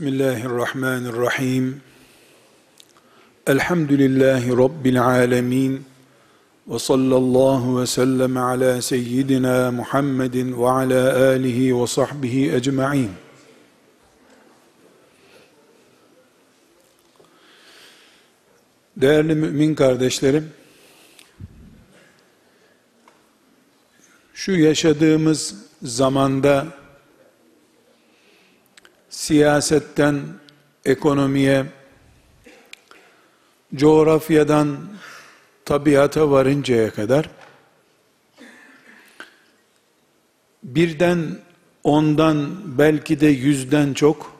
Bismillahirrahmanirrahim. Elhamdülillahi Rabbil alemin. Ve sallallahu ve sellem ala seyyidina Muhammedin ve ala alihi ve sahbihi ecma'in. Değerli mümin kardeşlerim, şu yaşadığımız zamanda siyasetten ekonomiye, coğrafyadan tabiata varıncaya kadar birden ondan belki de yüzden çok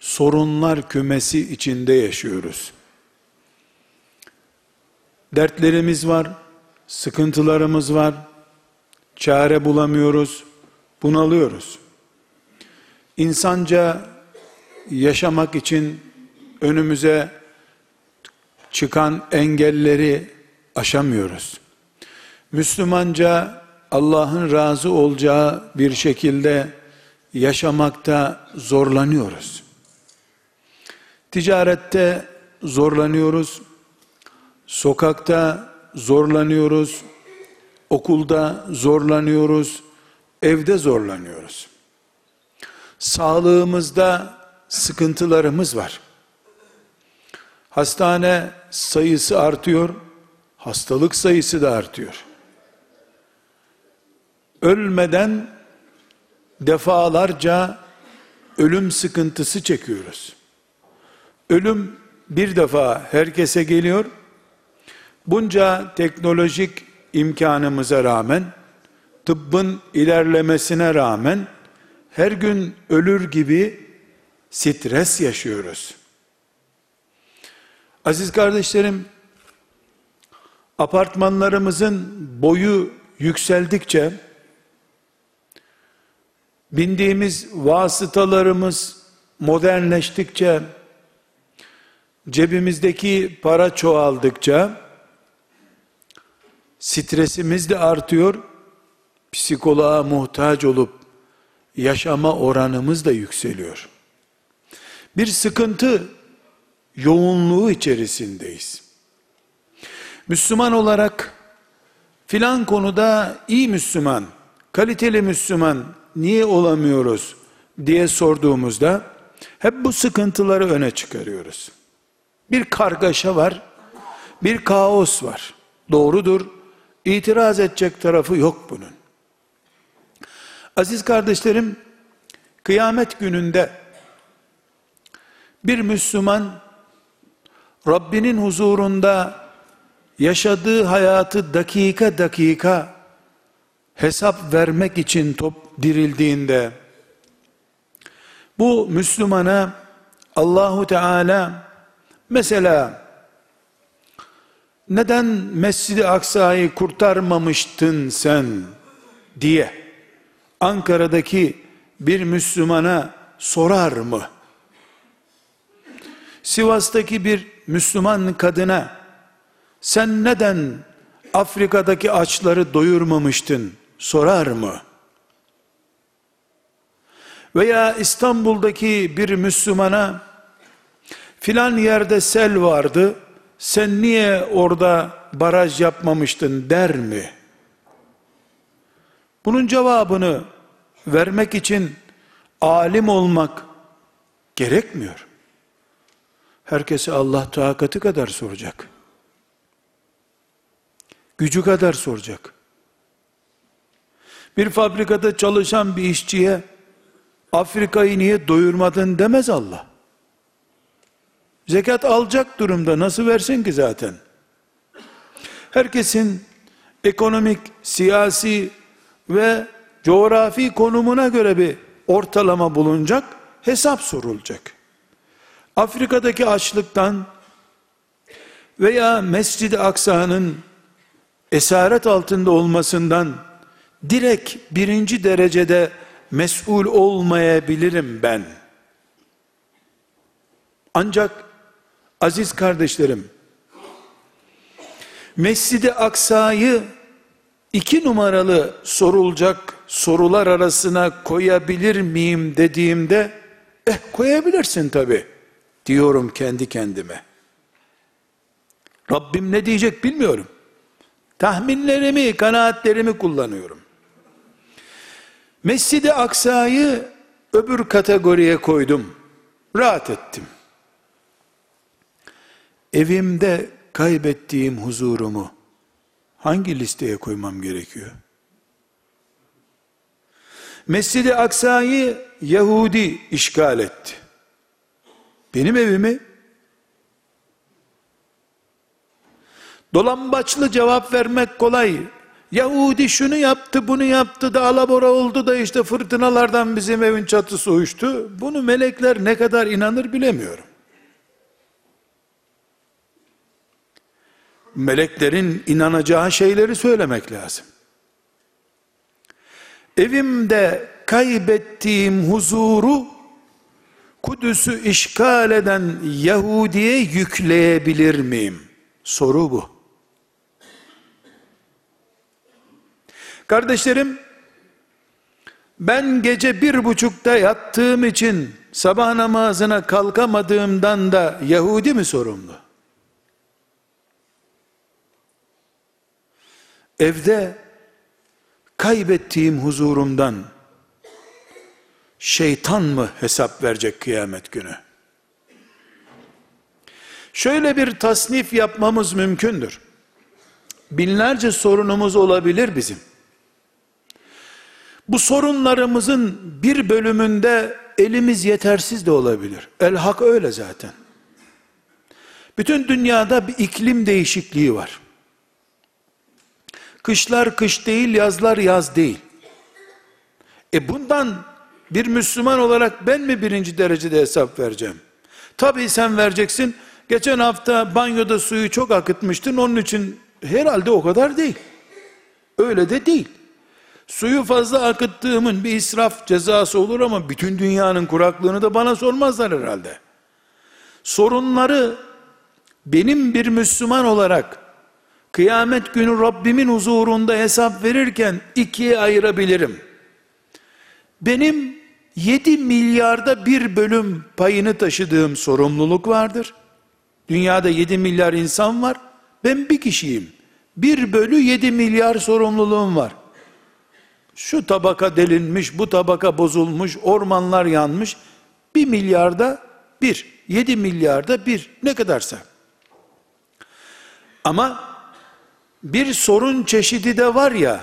sorunlar kümesi içinde yaşıyoruz. Dertlerimiz var, sıkıntılarımız var, çare bulamıyoruz, bunalıyoruz. İnsanca yaşamak için önümüze çıkan engelleri aşamıyoruz. Müslümanca Allah'ın razı olacağı bir şekilde yaşamakta zorlanıyoruz. Ticarette zorlanıyoruz. Sokakta zorlanıyoruz. Okulda zorlanıyoruz. Evde zorlanıyoruz. Sağlığımızda sıkıntılarımız var. Hastane sayısı artıyor, hastalık sayısı da artıyor. Ölmeden defalarca ölüm sıkıntısı çekiyoruz. Ölüm bir defa herkese geliyor. Bunca teknolojik imkanımıza rağmen, tıbbın ilerlemesine rağmen her gün ölür gibi stres yaşıyoruz. Aziz kardeşlerim, apartmanlarımızın boyu yükseldikçe, bindiğimiz vasıtalarımız modernleştikçe, cebimizdeki para çoğaldıkça, stresimiz de artıyor, psikoloğa muhtaç olup, yaşama oranımız da yükseliyor. Bir sıkıntı yoğunluğu içerisindeyiz. Müslüman olarak filan konuda iyi Müslüman, kaliteli Müslüman niye olamıyoruz diye sorduğumuzda hep bu sıkıntıları öne çıkarıyoruz. Bir kargaşa var, bir kaos var. Doğrudur. İtiraz edecek tarafı yok bunun. Aziz kardeşlerim, kıyamet gününde bir Müslüman Rabbinin huzurunda yaşadığı hayatı dakika dakika hesap vermek için top dirildiğinde bu Müslümana Allahu Teala mesela neden Mescid-i Aksa'yı kurtarmamıştın sen? diye Ankara'daki bir Müslümana sorar mı? Sivas'taki bir Müslüman kadına sen neden Afrika'daki açları doyurmamıştın sorar mı? Veya İstanbul'daki bir Müslümana filan yerde sel vardı sen niye orada baraj yapmamıştın der mi? Bunun cevabını vermek için alim olmak gerekmiyor. Herkese Allah takati kadar soracak. Gücü kadar soracak. Bir fabrikada çalışan bir işçiye Afrika'yı niye doyurmadın demez Allah. Zekat alacak durumda nasıl versin ki zaten? Herkesin ekonomik, siyasi ve coğrafi konumuna göre bir ortalama bulunacak, hesap sorulacak. Afrika'daki açlıktan veya Mescid-i Aksa'nın esaret altında olmasından direkt birinci derecede mesul olmayabilirim ben. Ancak aziz kardeşlerim, Mescid-i Aksa'yı iki numaralı sorulacak sorular arasına koyabilir miyim dediğimde Eh koyabilirsin tabi diyorum kendi kendime. Rabbim ne diyecek bilmiyorum. Tahminlerimi, kanaatlerimi kullanıyorum. Mescid-i Aksa'yı öbür kategoriye koydum. Rahat ettim. Evimde kaybettiğim huzurumu hangi listeye koymam gerekiyor? Mescid-i Aksa'yı Yahudi işgal etti. Benim evimi dolambaçlı cevap vermek kolay. Yahudi şunu yaptı, bunu yaptı da alabora oldu da işte fırtınalardan bizim evin çatısı uçtu. Bunu melekler ne kadar inanır bilemiyorum. Meleklerin inanacağı şeyleri söylemek lazım. Evimde kaybettiğim huzuru Kudüs'ü işgal eden Yahudi'ye yükleyebilir miyim? Soru bu. Kardeşlerim, ben gece bir buçukta yattığım için sabah namazına kalkamadığımdan da Yahudi mi sorumlu? Evde kaybettiğim huzurumdan şeytan mı hesap verecek kıyamet günü? Şöyle bir tasnif yapmamız mümkündür. Binlerce sorunumuz olabilir bizim. Bu sorunlarımızın bir bölümünde elimiz yetersiz de olabilir. El hak öyle zaten. Bütün dünyada bir iklim değişikliği var. Kışlar kış değil, yazlar yaz değil. E bundan bir Müslüman olarak ben mi birinci derecede hesap vereceğim? Tabii sen vereceksin. Geçen hafta banyoda suyu çok akıtmıştın. Onun için herhalde o kadar değil. Öyle de değil. Suyu fazla akıttığımın bir israf cezası olur ama bütün dünyanın kuraklığını da bana sormazlar herhalde. Sorunları benim bir Müslüman olarak kıyamet günü Rabbimin huzurunda hesap verirken ikiye ayırabilirim. Benim 7 milyarda bir bölüm payını taşıdığım sorumluluk vardır. Dünyada 7 milyar insan var. Ben bir kişiyim. 1 bölü 7 milyar sorumluluğum var. Şu tabaka delinmiş, bu tabaka bozulmuş, ormanlar yanmış. 1 milyarda bir, 7 milyarda bir ne kadarsa. Ama bir sorun çeşidi de var ya,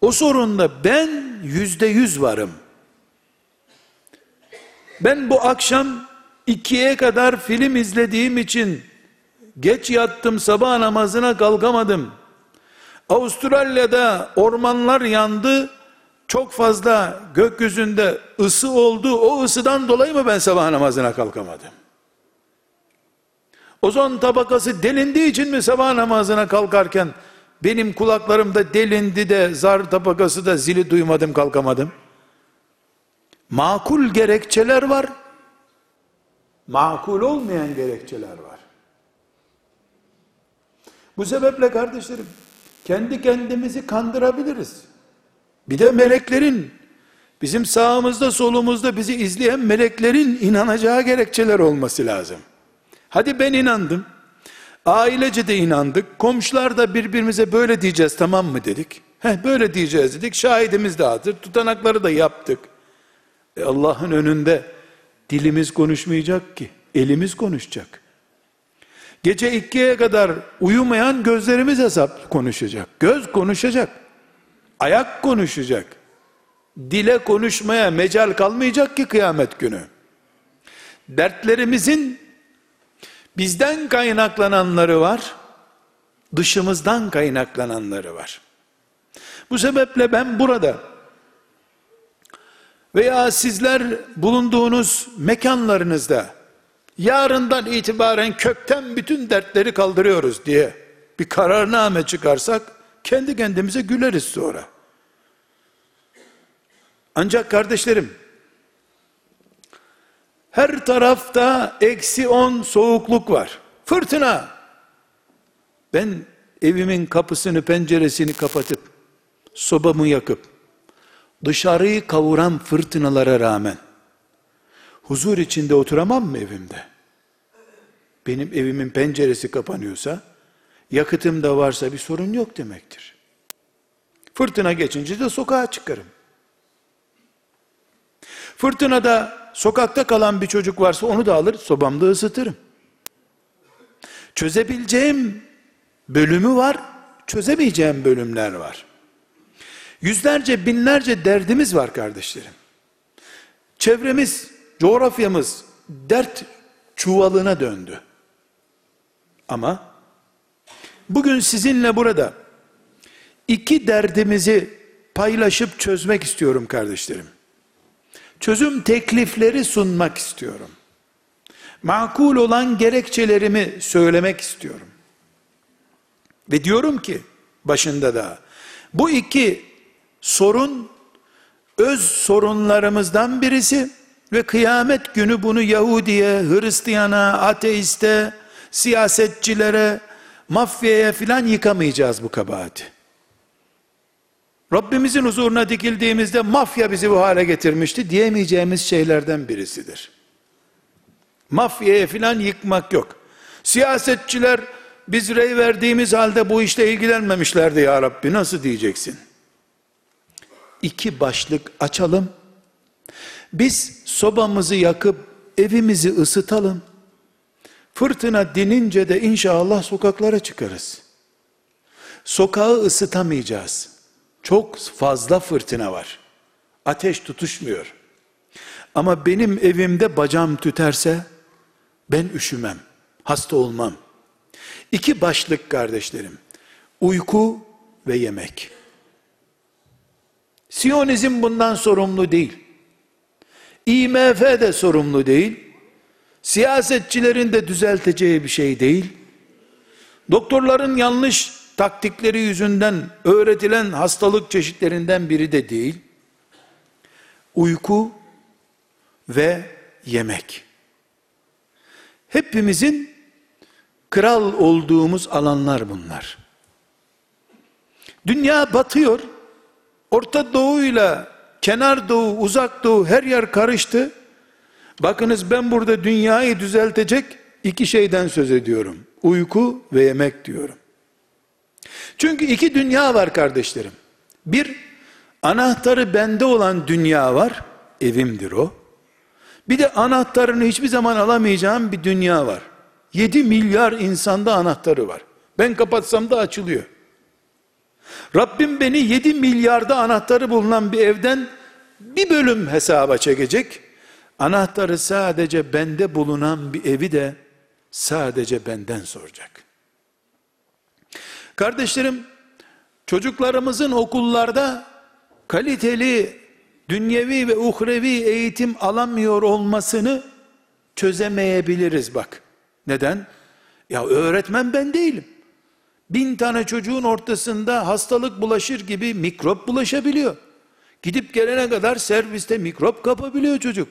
o sorunda ben yüzde yüz varım. Ben bu akşam ikiye kadar film izlediğim için geç yattım sabah namazına kalkamadım. Avustralya'da ormanlar yandı. Çok fazla gökyüzünde ısı oldu. O ısıdan dolayı mı ben sabah namazına kalkamadım? Ozon tabakası delindiği için mi sabah namazına kalkarken benim kulaklarımda delindi de zar tabakası da zili duymadım kalkamadım? Makul gerekçeler var. Makul olmayan gerekçeler var. Bu sebeple kardeşlerim kendi kendimizi kandırabiliriz. Bir de meleklerin bizim sağımızda solumuzda bizi izleyen meleklerin inanacağı gerekçeler olması lazım. Hadi ben inandım. Ailece de inandık. Komşular da birbirimize böyle diyeceğiz tamam mı dedik. Heh, böyle diyeceğiz dedik. Şahidimiz de hazır. Tutanakları da yaptık. E Allah'ın önünde dilimiz konuşmayacak ki. Elimiz konuşacak. Gece ikiye kadar uyumayan gözlerimiz hesap konuşacak. Göz konuşacak. Ayak konuşacak. Dile konuşmaya mecal kalmayacak ki kıyamet günü. Dertlerimizin bizden kaynaklananları var. Dışımızdan kaynaklananları var. Bu sebeple ben burada veya sizler bulunduğunuz mekanlarınızda yarından itibaren kökten bütün dertleri kaldırıyoruz diye bir kararname çıkarsak kendi kendimize güleriz sonra. Ancak kardeşlerim her tarafta eksi on soğukluk var. Fırtına. Ben evimin kapısını penceresini kapatıp sobamı yakıp dışarıyı kavuran fırtınalara rağmen huzur içinde oturamam mı evimde? Benim evimin penceresi kapanıyorsa, yakıtım da varsa bir sorun yok demektir. Fırtına geçince de sokağa çıkarım. Fırtınada sokakta kalan bir çocuk varsa onu da alır sobamda ısıtırım. Çözebileceğim bölümü var, çözemeyeceğim bölümler var. Yüzlerce, binlerce derdimiz var kardeşlerim. Çevremiz, coğrafyamız dert çuvalına döndü. Ama bugün sizinle burada iki derdimizi paylaşıp çözmek istiyorum kardeşlerim. Çözüm teklifleri sunmak istiyorum. Makul olan gerekçelerimi söylemek istiyorum. Ve diyorum ki başında da bu iki sorun öz sorunlarımızdan birisi ve kıyamet günü bunu Yahudiye, Hristiyana, ateiste, siyasetçilere, mafyaya filan yıkamayacağız bu kabahati. Rabbimizin huzuruna dikildiğimizde mafya bizi bu hale getirmişti diyemeyeceğimiz şeylerden birisidir. Mafyaya filan yıkmak yok. Siyasetçiler biz rey verdiğimiz halde bu işle ilgilenmemişlerdi ya Rabbi nasıl diyeceksin? İki başlık açalım. Biz sobamızı yakıp evimizi ısıtalım. Fırtına dinince de inşallah sokaklara çıkarız. Sokağı ısıtamayacağız. Çok fazla fırtına var. Ateş tutuşmuyor. Ama benim evimde bacam tüterse ben üşümem, hasta olmam. İki başlık kardeşlerim. Uyku ve yemek. Siyonizm bundan sorumlu değil. IMF de sorumlu değil. Siyasetçilerin de düzelteceği bir şey değil. Doktorların yanlış taktikleri yüzünden öğretilen hastalık çeşitlerinden biri de değil. Uyku ve yemek. Hepimizin kral olduğumuz alanlar bunlar. Dünya batıyor. Orta Doğu'yla kenar doğu, uzak doğu her yer karıştı. Bakınız ben burada dünyayı düzeltecek iki şeyden söz ediyorum. Uyku ve yemek diyorum. Çünkü iki dünya var kardeşlerim. Bir, anahtarı bende olan dünya var. Evimdir o. Bir de anahtarını hiçbir zaman alamayacağım bir dünya var. 7 milyar insanda anahtarı var. Ben kapatsam da açılıyor. Rabbim beni 7 milyarda anahtarı bulunan bir evden bir bölüm hesaba çekecek. Anahtarı sadece bende bulunan bir evi de sadece benden soracak. Kardeşlerim, çocuklarımızın okullarda kaliteli dünyevi ve uhrevi eğitim alamıyor olmasını çözemeyebiliriz bak. Neden? Ya öğretmen ben değilim. Bin tane çocuğun ortasında hastalık bulaşır gibi mikrop bulaşabiliyor. Gidip gelene kadar serviste mikrop kapabiliyor çocuk.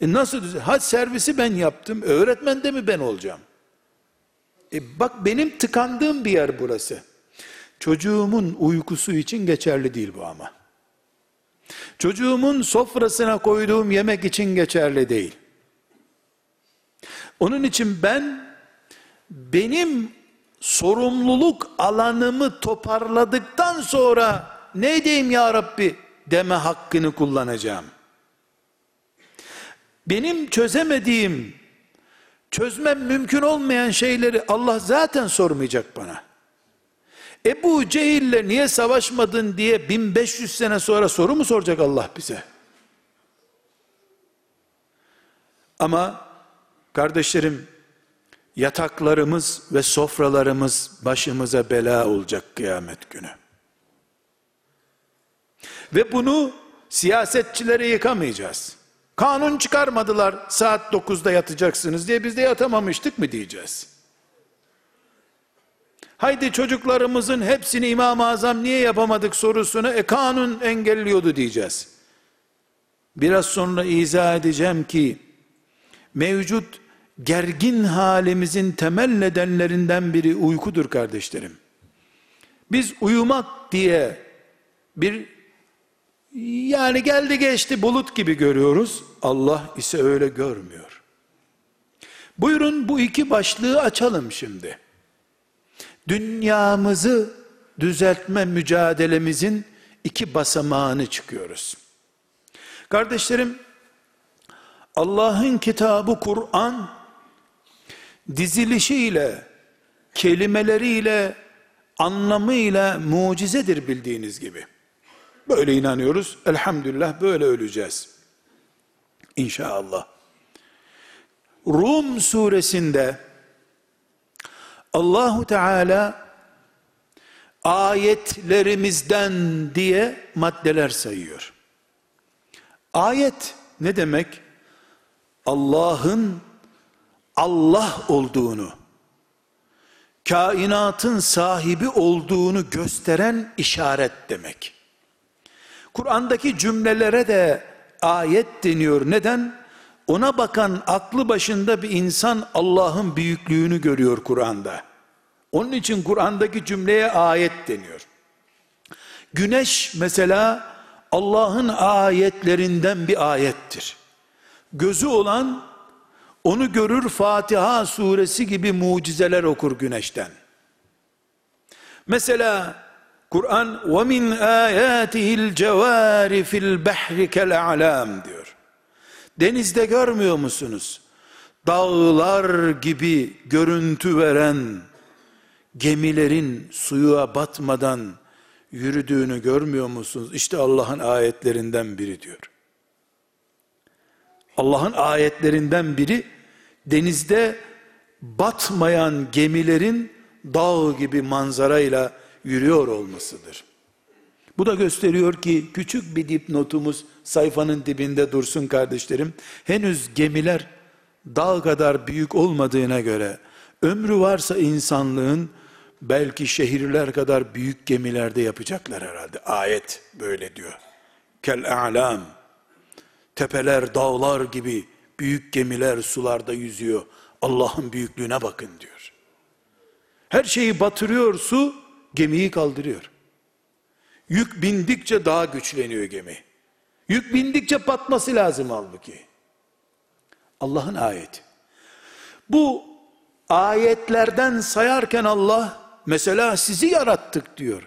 E nasıl? Ha servisi ben yaptım. Öğretmen de mi ben olacağım? E bak benim tıkandığım bir yer burası. Çocuğumun uykusu için geçerli değil bu ama. Çocuğumun sofrasına koyduğum yemek için geçerli değil. Onun için ben benim sorumluluk alanımı toparladıktan sonra ne diyeyim ya Rabbi deme hakkını kullanacağım. Benim çözemediğim, çözmem mümkün olmayan şeyleri Allah zaten sormayacak bana. Ebu Cehil'le niye savaşmadın diye 1500 sene sonra soru mu soracak Allah bize? Ama kardeşlerim yataklarımız ve sofralarımız başımıza bela olacak kıyamet günü. Ve bunu siyasetçilere yıkamayacağız. Kanun çıkarmadılar saat 9'da yatacaksınız diye biz de yatamamıştık mı diyeceğiz. Haydi çocuklarımızın hepsini İmam-ı Azam niye yapamadık sorusuna e kanun engelliyordu diyeceğiz. Biraz sonra izah edeceğim ki mevcut gergin halimizin temel nedenlerinden biri uykudur kardeşlerim. Biz uyumak diye bir yani geldi geçti bulut gibi görüyoruz. Allah ise öyle görmüyor. Buyurun bu iki başlığı açalım şimdi. Dünyamızı düzeltme mücadelemizin iki basamağını çıkıyoruz. Kardeşlerim, Allah'ın kitabı Kur'an dizilişiyle, kelimeleriyle, anlamıyla mucizedir bildiğiniz gibi. Böyle inanıyoruz. Elhamdülillah böyle öleceğiz. İnşallah. Rum suresinde Allahu Teala ayetlerimizden diye maddeler sayıyor. Ayet ne demek? Allah'ın Allah olduğunu, kainatın sahibi olduğunu gösteren işaret demek. Kur'an'daki cümlelere de ayet deniyor. Neden? Ona bakan aklı başında bir insan Allah'ın büyüklüğünü görüyor Kur'an'da. Onun için Kur'an'daki cümleye ayet deniyor. Güneş mesela Allah'ın ayetlerinden bir ayettir. Gözü olan onu görür Fatiha suresi gibi mucizeler okur güneşten. Mesela Kur'an وَمِنْ آيَاتِهِ الْجَوَارِ فِي الْبَحْرِ كَالْاَعْلَامِ diyor. Denizde görmüyor musunuz? Dağlar gibi görüntü veren gemilerin suya batmadan yürüdüğünü görmüyor musunuz? İşte Allah'ın ayetlerinden biri diyor. Allah'ın ayetlerinden biri denizde batmayan gemilerin dağ gibi manzarayla yürüyor olmasıdır. Bu da gösteriyor ki küçük bir dipnotumuz sayfanın dibinde dursun kardeşlerim. Henüz gemiler dağ kadar büyük olmadığına göre ömrü varsa insanlığın belki şehirler kadar büyük gemilerde yapacaklar herhalde. Ayet böyle diyor. Kel a'lam. Tepeler, dağlar gibi büyük gemiler sularda yüzüyor. Allah'ın büyüklüğüne bakın diyor. Her şeyi batırıyor su, gemiyi kaldırıyor. Yük bindikçe daha güçleniyor gemi. Yük bindikçe batması lazım halbuki. Allah'ın ayeti. Bu ayetlerden sayarken Allah mesela sizi yarattık diyor.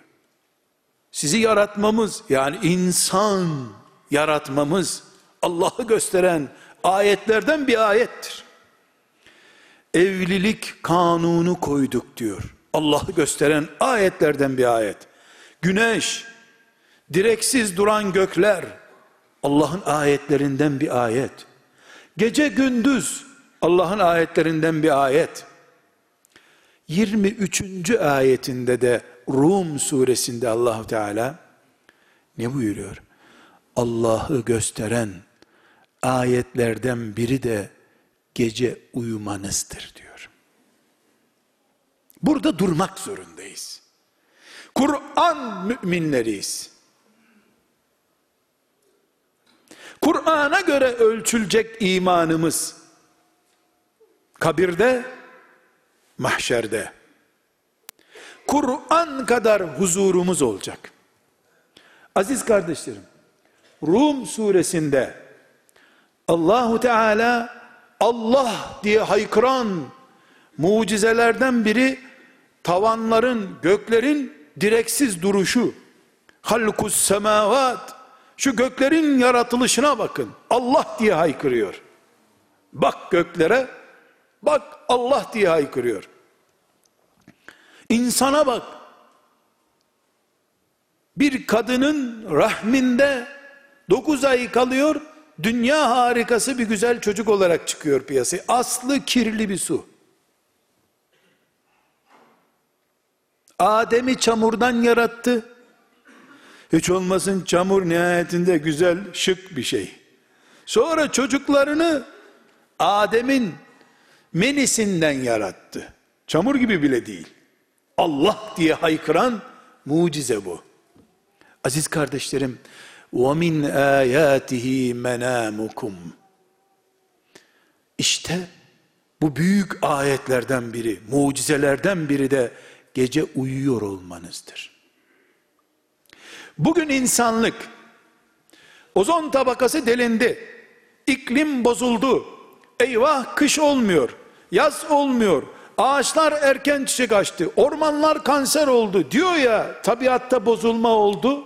Sizi yaratmamız yani insan yaratmamız Allah'ı gösteren ayetlerden bir ayettir. Evlilik kanunu koyduk diyor. Allah'ı gösteren ayetlerden bir ayet. Güneş, direksiz duran gökler, Allah'ın ayetlerinden bir ayet. Gece gündüz, Allah'ın ayetlerinden bir ayet. 23. ayetinde de Rum suresinde Allahu Teala ne buyuruyor? Allah'ı gösteren ayetlerden biri de gece uyumanızdır diyor. Burada durmak zorundayız. Kur'an müminleriyiz. Kur'an'a göre ölçülecek imanımız kabirde, mahşerde. Kur'an kadar huzurumuz olacak. Aziz kardeşlerim, Rum suresinde Allahu Teala Allah diye haykıran mucizelerden biri tavanların, göklerin direksiz duruşu. Halkus semavat. Şu göklerin yaratılışına bakın. Allah diye haykırıyor. Bak göklere, bak Allah diye haykırıyor. İnsana bak. Bir kadının rahminde 9 ay kalıyor, dünya harikası bir güzel çocuk olarak çıkıyor piyasaya. Aslı kirli bir su. Adem'i çamurdan yarattı. Hiç olmasın çamur nihayetinde güzel, şık bir şey. Sonra çocuklarını Adem'in menisinden yarattı. Çamur gibi bile değil. Allah diye haykıran mucize bu. Aziz kardeşlerim, وَمِنْ آيَاتِهِ مَنَامُكُمْ İşte bu büyük ayetlerden biri, mucizelerden biri de gece uyuyor olmanızdır. Bugün insanlık ozon tabakası delindi. İklim bozuldu. Eyvah kış olmuyor. Yaz olmuyor. Ağaçlar erken çiçek açtı. Ormanlar kanser oldu. Diyor ya tabiatta bozulma oldu.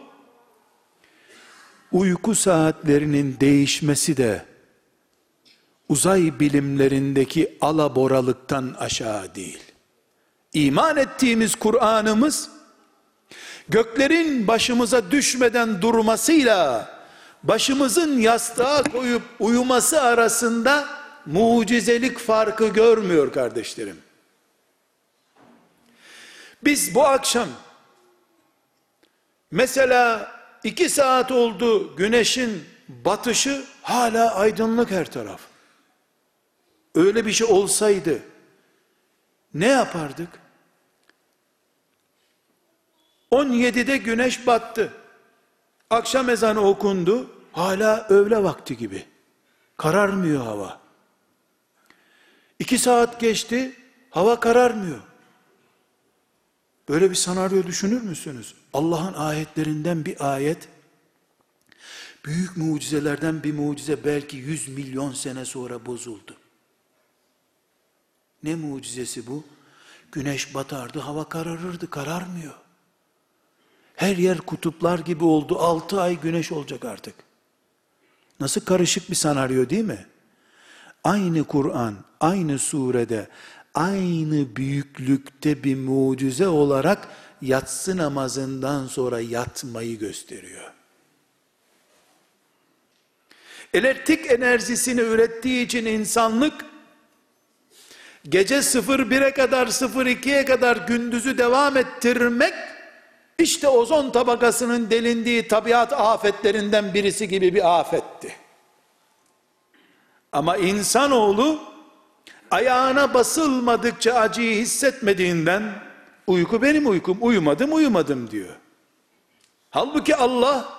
Uyku saatlerinin değişmesi de uzay bilimlerindeki alaboralıktan aşağı değil. İman ettiğimiz Kur'an'ımız göklerin başımıza düşmeden durmasıyla başımızın yastığa koyup uyuması arasında mucizelik farkı görmüyor kardeşlerim. Biz bu akşam mesela iki saat oldu güneşin batışı hala aydınlık her taraf. Öyle bir şey olsaydı ne yapardık? 17'de güneş battı. Akşam ezanı okundu. Hala öğle vakti gibi. Kararmıyor hava. İki saat geçti. Hava kararmıyor. Böyle bir senaryo düşünür müsünüz? Allah'ın ayetlerinden bir ayet, büyük mucizelerden bir mucize belki yüz milyon sene sonra bozuldu. Ne mucizesi bu? Güneş batardı, hava kararırdı, kararmıyor. Her yer kutuplar gibi oldu. Altı ay güneş olacak artık. Nasıl karışık bir senaryo değil mi? Aynı Kur'an, aynı surede, aynı büyüklükte bir mucize olarak yatsı namazından sonra yatmayı gösteriyor. Elektrik enerjisini ürettiği için insanlık gece 01'e kadar 02'ye kadar gündüzü devam ettirmek işte ozon tabakasının delindiği tabiat afetlerinden birisi gibi bir afetti. Ama insanoğlu ayağına basılmadıkça acıyı hissetmediğinden uyku benim uykum uyumadım uyumadım diyor. Halbuki Allah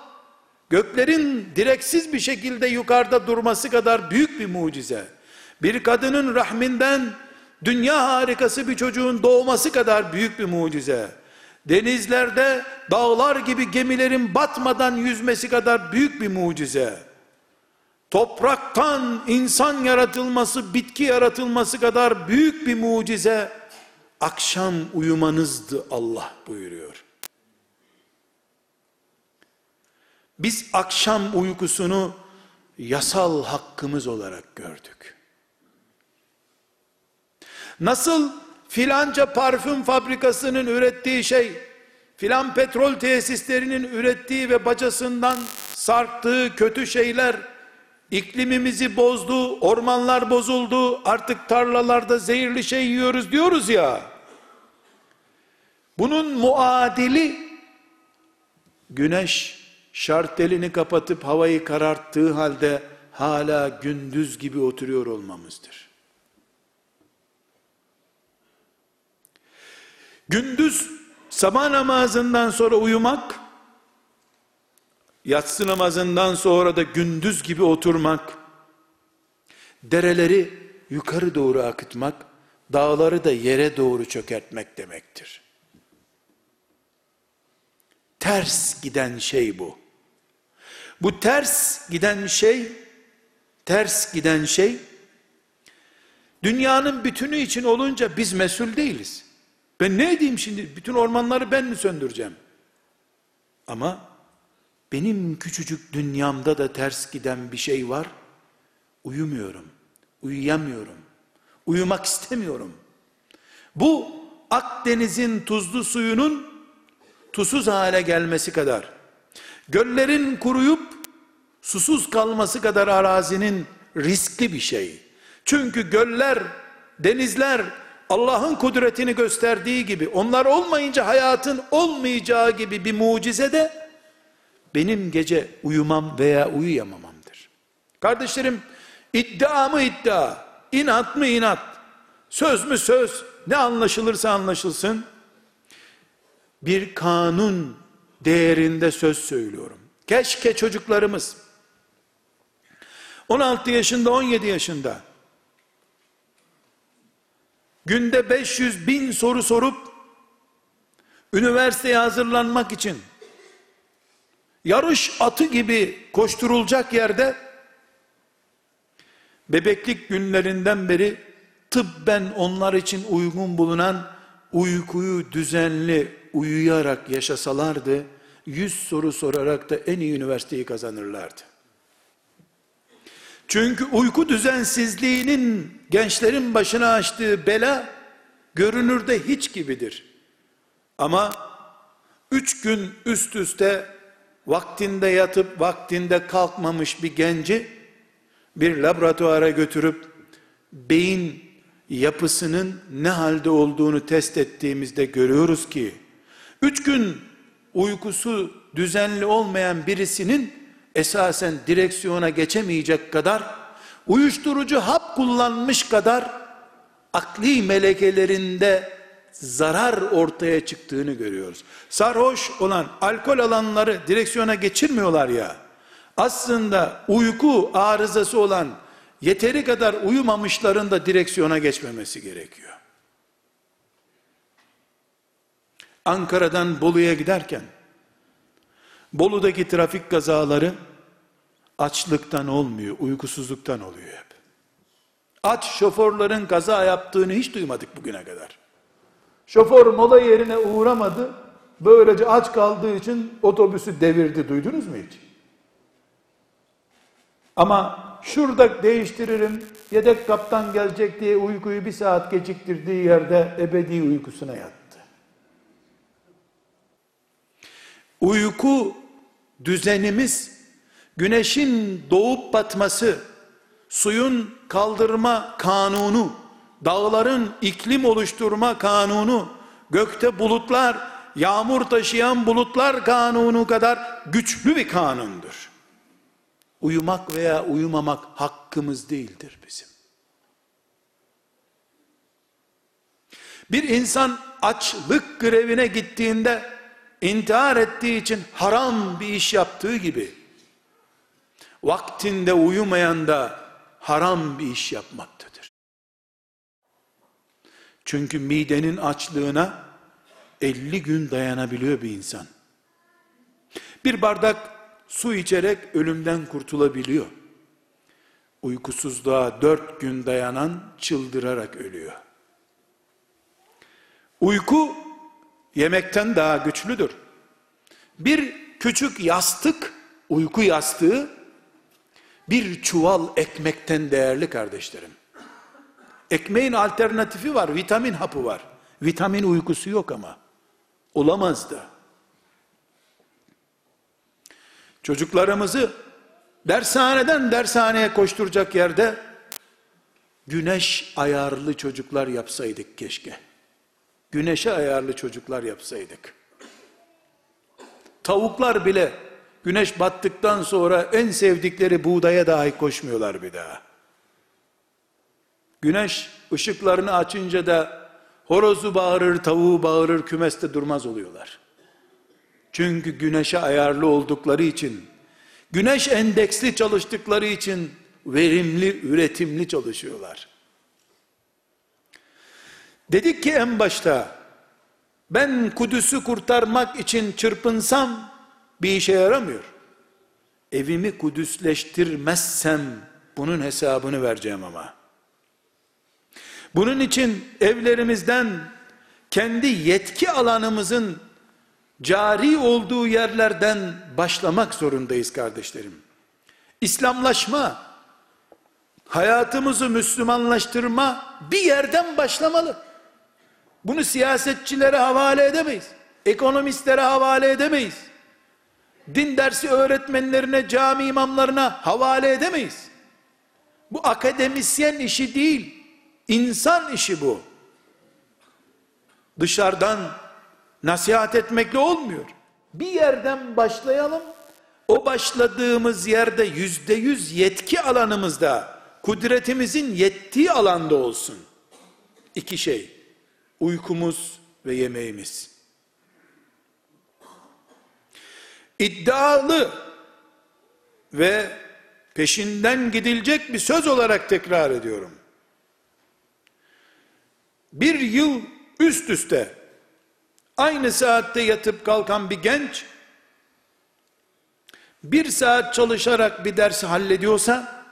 göklerin direksiz bir şekilde yukarıda durması kadar büyük bir mucize. Bir kadının rahminden dünya harikası bir çocuğun doğması kadar büyük bir mucize. Denizlerde dağlar gibi gemilerin batmadan yüzmesi kadar büyük bir mucize. Topraktan insan yaratılması, bitki yaratılması kadar büyük bir mucize. Akşam uyumanızdı Allah buyuruyor. Biz akşam uykusunu yasal hakkımız olarak gördük. Nasıl filanca parfüm fabrikasının ürettiği şey, filan petrol tesislerinin ürettiği ve bacasından sarktığı kötü şeyler, iklimimizi bozdu, ormanlar bozuldu, artık tarlalarda zehirli şey yiyoruz diyoruz ya, bunun muadili, güneş şartelini kapatıp havayı kararttığı halde, hala gündüz gibi oturuyor olmamızdır. Gündüz sabah namazından sonra uyumak, yatsı namazından sonra da gündüz gibi oturmak, dereleri yukarı doğru akıtmak, dağları da yere doğru çökertmek demektir. Ters giden şey bu. Bu ters giden şey, ters giden şey, dünyanın bütünü için olunca biz mesul değiliz. Ben ne edeyim şimdi? Bütün ormanları ben mi söndüreceğim? Ama benim küçücük dünyamda da ters giden bir şey var. Uyumuyorum. Uyuyamıyorum. Uyumak istemiyorum. Bu Akdeniz'in tuzlu suyunun tuzsuz hale gelmesi kadar, göllerin kuruyup susuz kalması kadar arazinin riskli bir şey. Çünkü göller, denizler Allah'ın kudretini gösterdiği gibi onlar olmayınca hayatın olmayacağı gibi bir mucize de benim gece uyumam veya uyuyamamamdır. Kardeşlerim iddia mı iddia, inat mı inat, söz mü söz, ne anlaşılırsa anlaşılsın. Bir kanun değerinde söz söylüyorum. Keşke çocuklarımız 16 yaşında 17 yaşında günde 500 bin soru sorup üniversiteye hazırlanmak için yarış atı gibi koşturulacak yerde bebeklik günlerinden beri tıbben onlar için uygun bulunan uykuyu düzenli uyuyarak yaşasalardı, yüz soru sorarak da en iyi üniversiteyi kazanırlardı. Çünkü uyku düzensizliğinin gençlerin başına açtığı bela görünürde hiç gibidir. Ama üç gün üst üste vaktinde yatıp vaktinde kalkmamış bir genci bir laboratuvara götürüp beyin yapısının ne halde olduğunu test ettiğimizde görüyoruz ki üç gün uykusu düzenli olmayan birisinin esasen direksiyona geçemeyecek kadar uyuşturucu hap kullanmış kadar akli melekelerinde zarar ortaya çıktığını görüyoruz. Sarhoş olan, alkol alanları direksiyona geçirmiyorlar ya. Aslında uyku arızası olan yeteri kadar uyumamışların da direksiyona geçmemesi gerekiyor. Ankara'dan Bolu'ya giderken Bolu'daki trafik kazaları açlıktan olmuyor, uykusuzluktan oluyor hep. Aç şoförlerin kaza yaptığını hiç duymadık bugüne kadar. Şoför mola yerine uğramadı, böylece aç kaldığı için otobüsü devirdi. Duydunuz mu hiç? Ama şurada değiştiririm, yedek kaptan gelecek diye uykuyu bir saat geciktirdiği yerde ebedi uykusuna yattı. Uyku düzenimiz, güneşin doğup batması, suyun kaldırma kanunu, dağların iklim oluşturma kanunu, gökte bulutlar, yağmur taşıyan bulutlar kanunu kadar güçlü bir kanundur. Uyumak veya uyumamak hakkımız değildir bizim. Bir insan açlık grevine gittiğinde intihar ettiği için haram bir iş yaptığı gibi vaktinde uyumayan da haram bir iş yapmaktadır. Çünkü midenin açlığına 50 gün dayanabiliyor bir insan. Bir bardak su içerek ölümden kurtulabiliyor. Uykusuzluğa dört gün dayanan çıldırarak ölüyor. Uyku yemekten daha güçlüdür. Bir küçük yastık, uyku yastığı, bir çuval ekmekten değerli kardeşlerim. Ekmeğin alternatifi var, vitamin hapı var. Vitamin uykusu yok ama. Olamaz da. Çocuklarımızı dershaneden dershaneye koşturacak yerde güneş ayarlı çocuklar yapsaydık keşke. Güneşe ayarlı çocuklar yapsaydık. Tavuklar bile güneş battıktan sonra en sevdikleri buğdaya dahi koşmuyorlar bir daha. Güneş ışıklarını açınca da horozu bağırır, tavuğu bağırır, kümeste durmaz oluyorlar. Çünkü güneşe ayarlı oldukları için, güneş endeksli çalıştıkları için verimli, üretimli çalışıyorlar. Dedik ki en başta, ben Kudüs'ü kurtarmak için çırpınsam bir işe yaramıyor. Evimi Kudüsleştirmezsem bunun hesabını vereceğim ama. Bunun için evlerimizden kendi yetki alanımızın cari olduğu yerlerden başlamak zorundayız kardeşlerim. İslamlaşma, hayatımızı Müslümanlaştırma bir yerden başlamalı. Bunu siyasetçilere havale edemeyiz. Ekonomistlere havale edemeyiz. Din dersi öğretmenlerine, cami imamlarına havale edemeyiz. Bu akademisyen işi değil, insan işi bu. Dışarıdan nasihat etmekle olmuyor. Bir yerden başlayalım. O başladığımız yerde yüzde yüz yetki alanımızda, kudretimizin yettiği alanda olsun. İki şey, uykumuz ve yemeğimiz. İddialı ve peşinden gidilecek bir söz olarak tekrar ediyorum. Bir yıl üst üste Aynı saatte yatıp kalkan bir genç, bir saat çalışarak bir dersi hallediyorsa,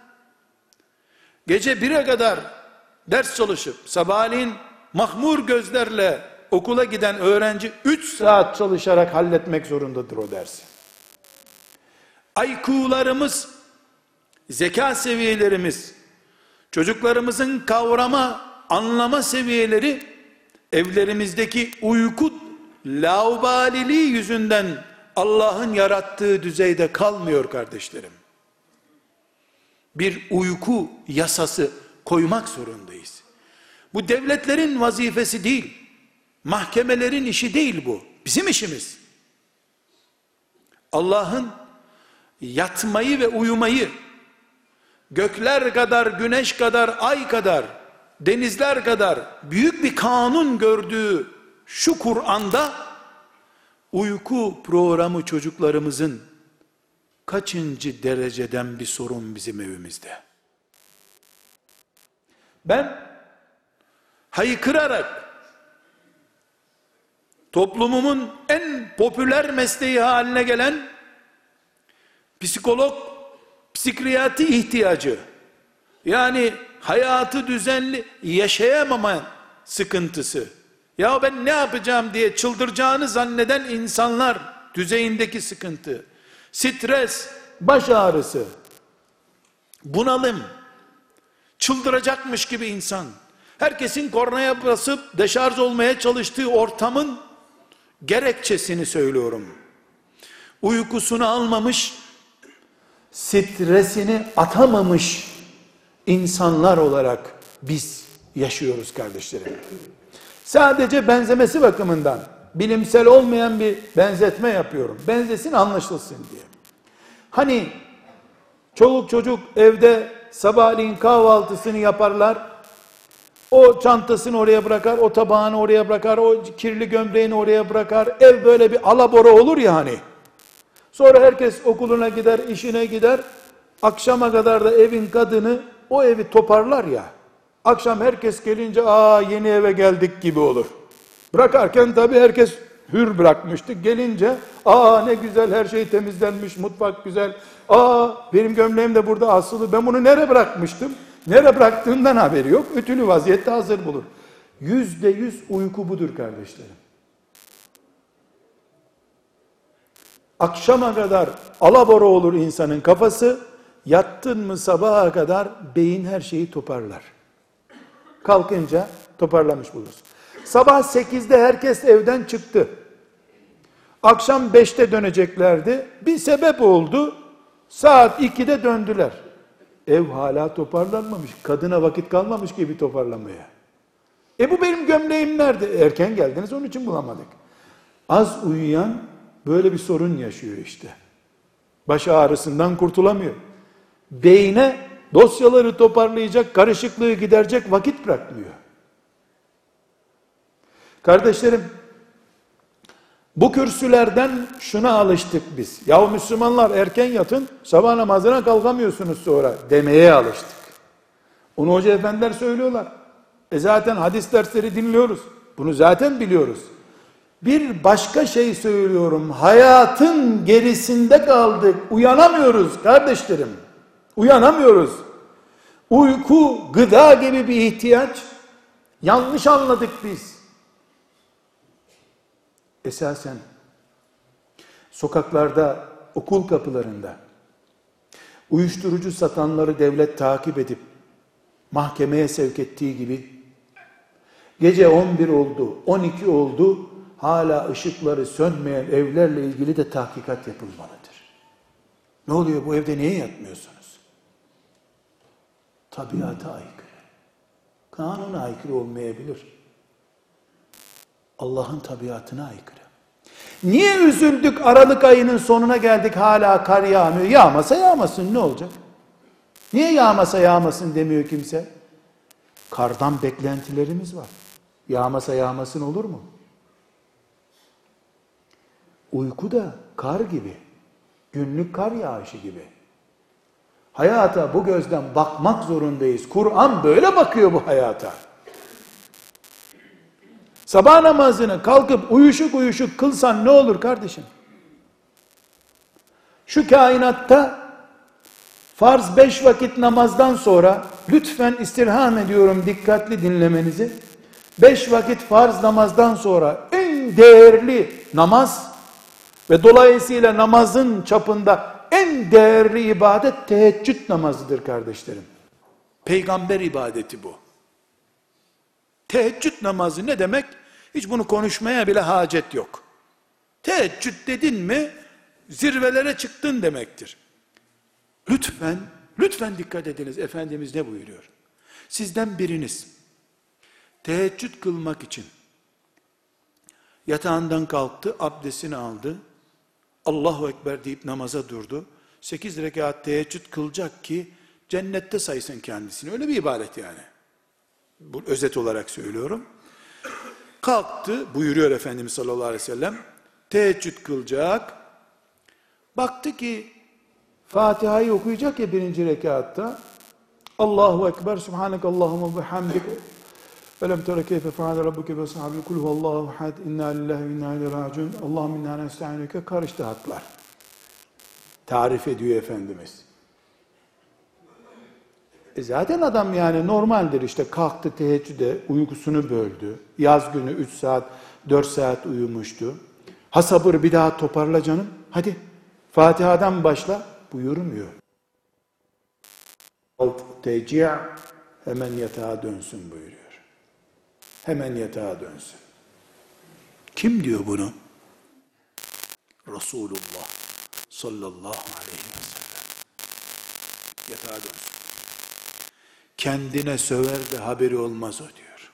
Gece bire kadar ders çalışıp sabahleyin mahmur gözlerle okula giden öğrenci 3 saat çalışarak halletmek zorundadır o dersi. IQ'larımız, zeka seviyelerimiz, çocuklarımızın kavrama, anlama seviyeleri evlerimizdeki uyku laubaliliği yüzünden Allah'ın yarattığı düzeyde kalmıyor kardeşlerim. Bir uyku yasası koymak zorundayız. Bu devletlerin vazifesi değil. Mahkemelerin işi değil bu. Bizim işimiz. Allah'ın yatmayı ve uyumayı gökler kadar, güneş kadar, ay kadar, denizler kadar büyük bir kanun gördüğü şu Kur'an'da uyku programı çocuklarımızın kaçıncı dereceden bir sorun bizim evimizde? Ben haykırarak toplumumun en popüler mesleği haline gelen psikolog, psikriyatri ihtiyacı yani hayatı düzenli yaşayamama sıkıntısı. Ya ben ne yapacağım diye çıldıracağını zanneden insanlar düzeyindeki sıkıntı stres, baş ağrısı bunalım çıldıracakmış gibi insan herkesin kornaya basıp deşarj olmaya çalıştığı ortamın gerekçesini söylüyorum. Uykusunu almamış, stresini atamamış insanlar olarak biz yaşıyoruz kardeşlerim. Sadece benzemesi bakımından bilimsel olmayan bir benzetme yapıyorum. Benzesin anlaşılsın diye. Hani çoluk çocuk evde sabahleyin kahvaltısını yaparlar. O çantasını oraya bırakar, o tabağını oraya bırakar, o kirli gömleğini oraya bırakar. Ev böyle bir alabora olur ya hani. Sonra herkes okuluna gider, işine gider. Akşama kadar da evin kadını o evi toparlar ya. Akşam herkes gelince aa yeni eve geldik gibi olur. Bırakarken tabi herkes hür bırakmıştı. Gelince aa ne güzel her şey temizlenmiş, mutfak güzel. Aa benim gömleğim de burada asılı. Ben bunu nereye bırakmıştım? Nereye bıraktığından haberi yok. Ütülü vaziyette hazır bulur. Yüzde yüz uyku budur kardeşlerim. Akşama kadar alabora olur insanın kafası. Yattın mı sabaha kadar beyin her şeyi toparlar. Kalkınca toparlamış bulursun. Sabah 8'de herkes evden çıktı. Akşam 5'te döneceklerdi. Bir sebep oldu. Saat 2'de döndüler. Ev hala toparlanmamış. Kadına vakit kalmamış gibi toparlamaya. E bu benim gömleğim nerede? Erken geldiniz onun için bulamadık. Az uyuyan böyle bir sorun yaşıyor işte. Baş ağrısından kurtulamıyor. Beyne dosyaları toparlayacak, karışıklığı giderecek vakit bırakmıyor. Kardeşlerim, bu kürsülerden şuna alıştık biz. Ya Müslümanlar erken yatın, sabah namazına kalkamıyorsunuz sonra demeye alıştık. Onu hoca efendiler söylüyorlar. E zaten hadis dersleri dinliyoruz. Bunu zaten biliyoruz. Bir başka şey söylüyorum. Hayatın gerisinde kaldık. Uyanamıyoruz kardeşlerim. Uyanamıyoruz. Uyku, gıda gibi bir ihtiyaç. Yanlış anladık biz. Esasen sokaklarda, okul kapılarında uyuşturucu satanları devlet takip edip mahkemeye sevk ettiği gibi gece 11 oldu, 12 oldu, hala ışıkları sönmeyen evlerle ilgili de tahkikat yapılmalıdır. Ne oluyor bu evde niye yatmıyorsunuz? Tabiata aykırı. Kanuna aykırı olmayabilir. Allah'ın tabiatına aykırı. Niye üzüldük Aralık ayının sonuna geldik hala kar yağmıyor. Yağmasa yağmasın ne olacak? Niye yağmasa yağmasın demiyor kimse. Kardan beklentilerimiz var. Yağmasa yağmasın olur mu? Uyku da kar gibi. Günlük kar yağışı gibi. Hayata bu gözden bakmak zorundayız. Kur'an böyle bakıyor bu hayata. Sabah namazını kalkıp uyuşuk uyuşuk kılsan ne olur kardeşim? Şu kainatta farz beş vakit namazdan sonra lütfen istirham ediyorum dikkatli dinlemenizi. Beş vakit farz namazdan sonra en değerli namaz ve dolayısıyla namazın çapında en değerli ibadet teheccüd namazıdır kardeşlerim. Peygamber ibadeti bu. Teheccüd namazı ne demek? Hiç bunu konuşmaya bile hacet yok. Teheccüd dedin mi zirvelere çıktın demektir. Lütfen, lütfen dikkat ediniz Efendimiz ne buyuruyor? Sizden biriniz teheccüd kılmak için yatağından kalktı, abdestini aldı, Allahu Ekber deyip namaza durdu. Sekiz rekat teheccüd kılacak ki cennette saysın kendisini. Öyle bir ibadet yani. Bu özet olarak söylüyorum. Kalktı, buyuruyor Efendimiz sallallahu aleyhi ve sellem. Teheccüd kılacak. Baktı ki Fatiha'yı okuyacak ya birinci rekatta. Allahu Ekber, Subhanak Allahumma ve hamdik. Velem tere keyfe feale rabbuke ve sahabi kul huvallahu had inna lillahi ve inna ileyhi raciun. Allahümme inna nesta'inuke karıştı hatlar. Tarif ediyor Efendimiz. E zaten adam yani normaldir işte kalktı teheccüde uykusunu böldü. Yaz günü 3 saat 4 saat uyumuştu. Ha sabır bir daha toparla canım. Hadi Fatiha'dan başla buyurmuyor. Teci' hemen yatağa dönsün buyuruyor. Hemen yatağa dönsün. Kim diyor bunu? Resulullah sallallahu aleyhi ve sellem. Yatağa dönsün. Kendine söver de haberi olmaz o diyor.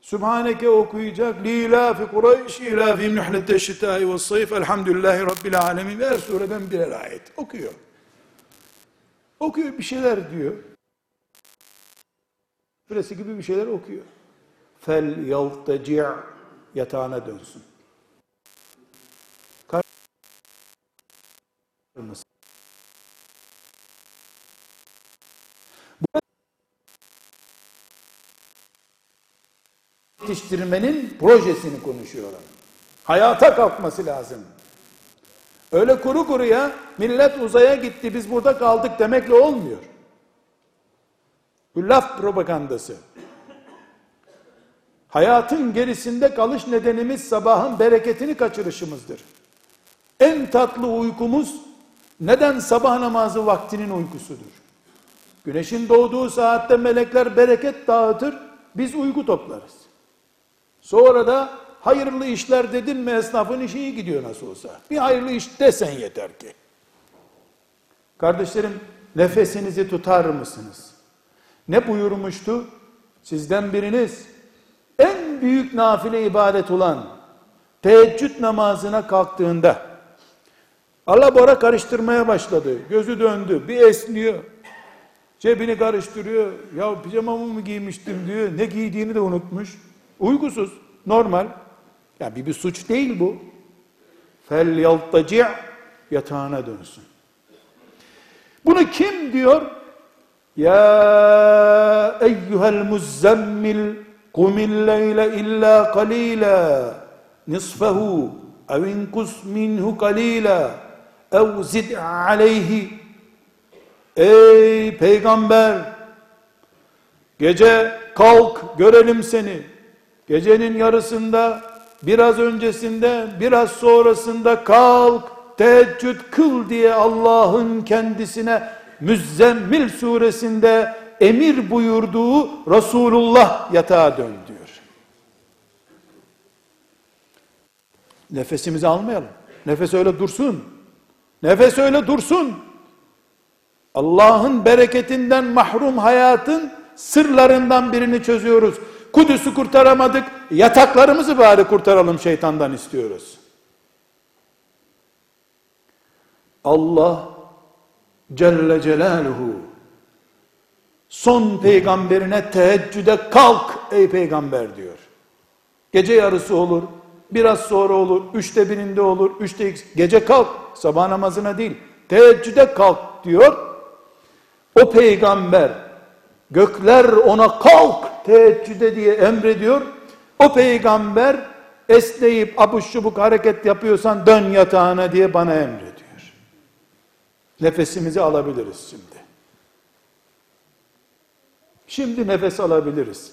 Sübhaneke okuyacak. Lilafi Kureyş, ilafim nuhlette şitai ve sayf. Elhamdülillahi Rabbil alemin. Her sureden birer ayet. Okuyor. Okuyor bir şeyler diyor. Burası gibi bir şeyler okuyor. Fel yaltaci' yatağına dönsün. Karmız. Yetiştirmenin projesini konuşuyorum. Hayata kalkması lazım. Öyle kuru kuruya millet uzaya gitti biz burada kaldık demekle olmuyor. Bu laf propagandası. Hayatın gerisinde kalış nedenimiz sabahın bereketini kaçırışımızdır. En tatlı uykumuz neden sabah namazı vaktinin uykusudur? Güneşin doğduğu saatte melekler bereket dağıtır, biz uyku toplarız. Sonra da hayırlı işler dedin mi esnafın işi iyi gidiyor nasıl olsa. Bir hayırlı iş desen yeter ki. Kardeşlerim nefesinizi tutar mısınız? Ne buyurmuştu? Sizden biriniz en büyük nafile ibadet olan teheccüd namazına kalktığında Allah bora karıştırmaya başladı. Gözü döndü. Bir esniyor. Cebini karıştırıyor. Ya pijamamı mı giymiştim diyor. Ne giydiğini de unutmuş. Uykusuz. Normal. Ya bir, bir suç değil bu. Fel yaltaci' yatağına dönsün. Bunu kim diyor? Ya eyyuhel muzzemmil kumil leyle illa qalila nisfahu ev inkus minhu qalila ev zid aleyhi Ey peygamber gece kalk görelim seni gecenin yarısında biraz öncesinde biraz sonrasında kalk teheccüd kıl diye Allah'ın kendisine Müzzemmil suresinde emir buyurduğu Resulullah yatağa dön diyor. Nefesimizi almayalım. Nefes öyle dursun. Nefes öyle dursun. Allah'ın bereketinden mahrum hayatın sırlarından birini çözüyoruz. Kudüs'ü kurtaramadık, yataklarımızı bari kurtaralım şeytandan istiyoruz. Allah Celle Celaluhu son peygamberine teheccüde kalk ey peygamber diyor. Gece yarısı olur, biraz sonra olur, üçte birinde olur, üçte x, gece kalk, sabah namazına değil, teheccüde kalk diyor. O peygamber, gökler ona kalk teheccüde diye emrediyor. O peygamber esneyip abuş çubuk hareket yapıyorsan dön yatağına diye bana emrediyor. Nefesimizi alabiliriz şimdi. Şimdi nefes alabiliriz.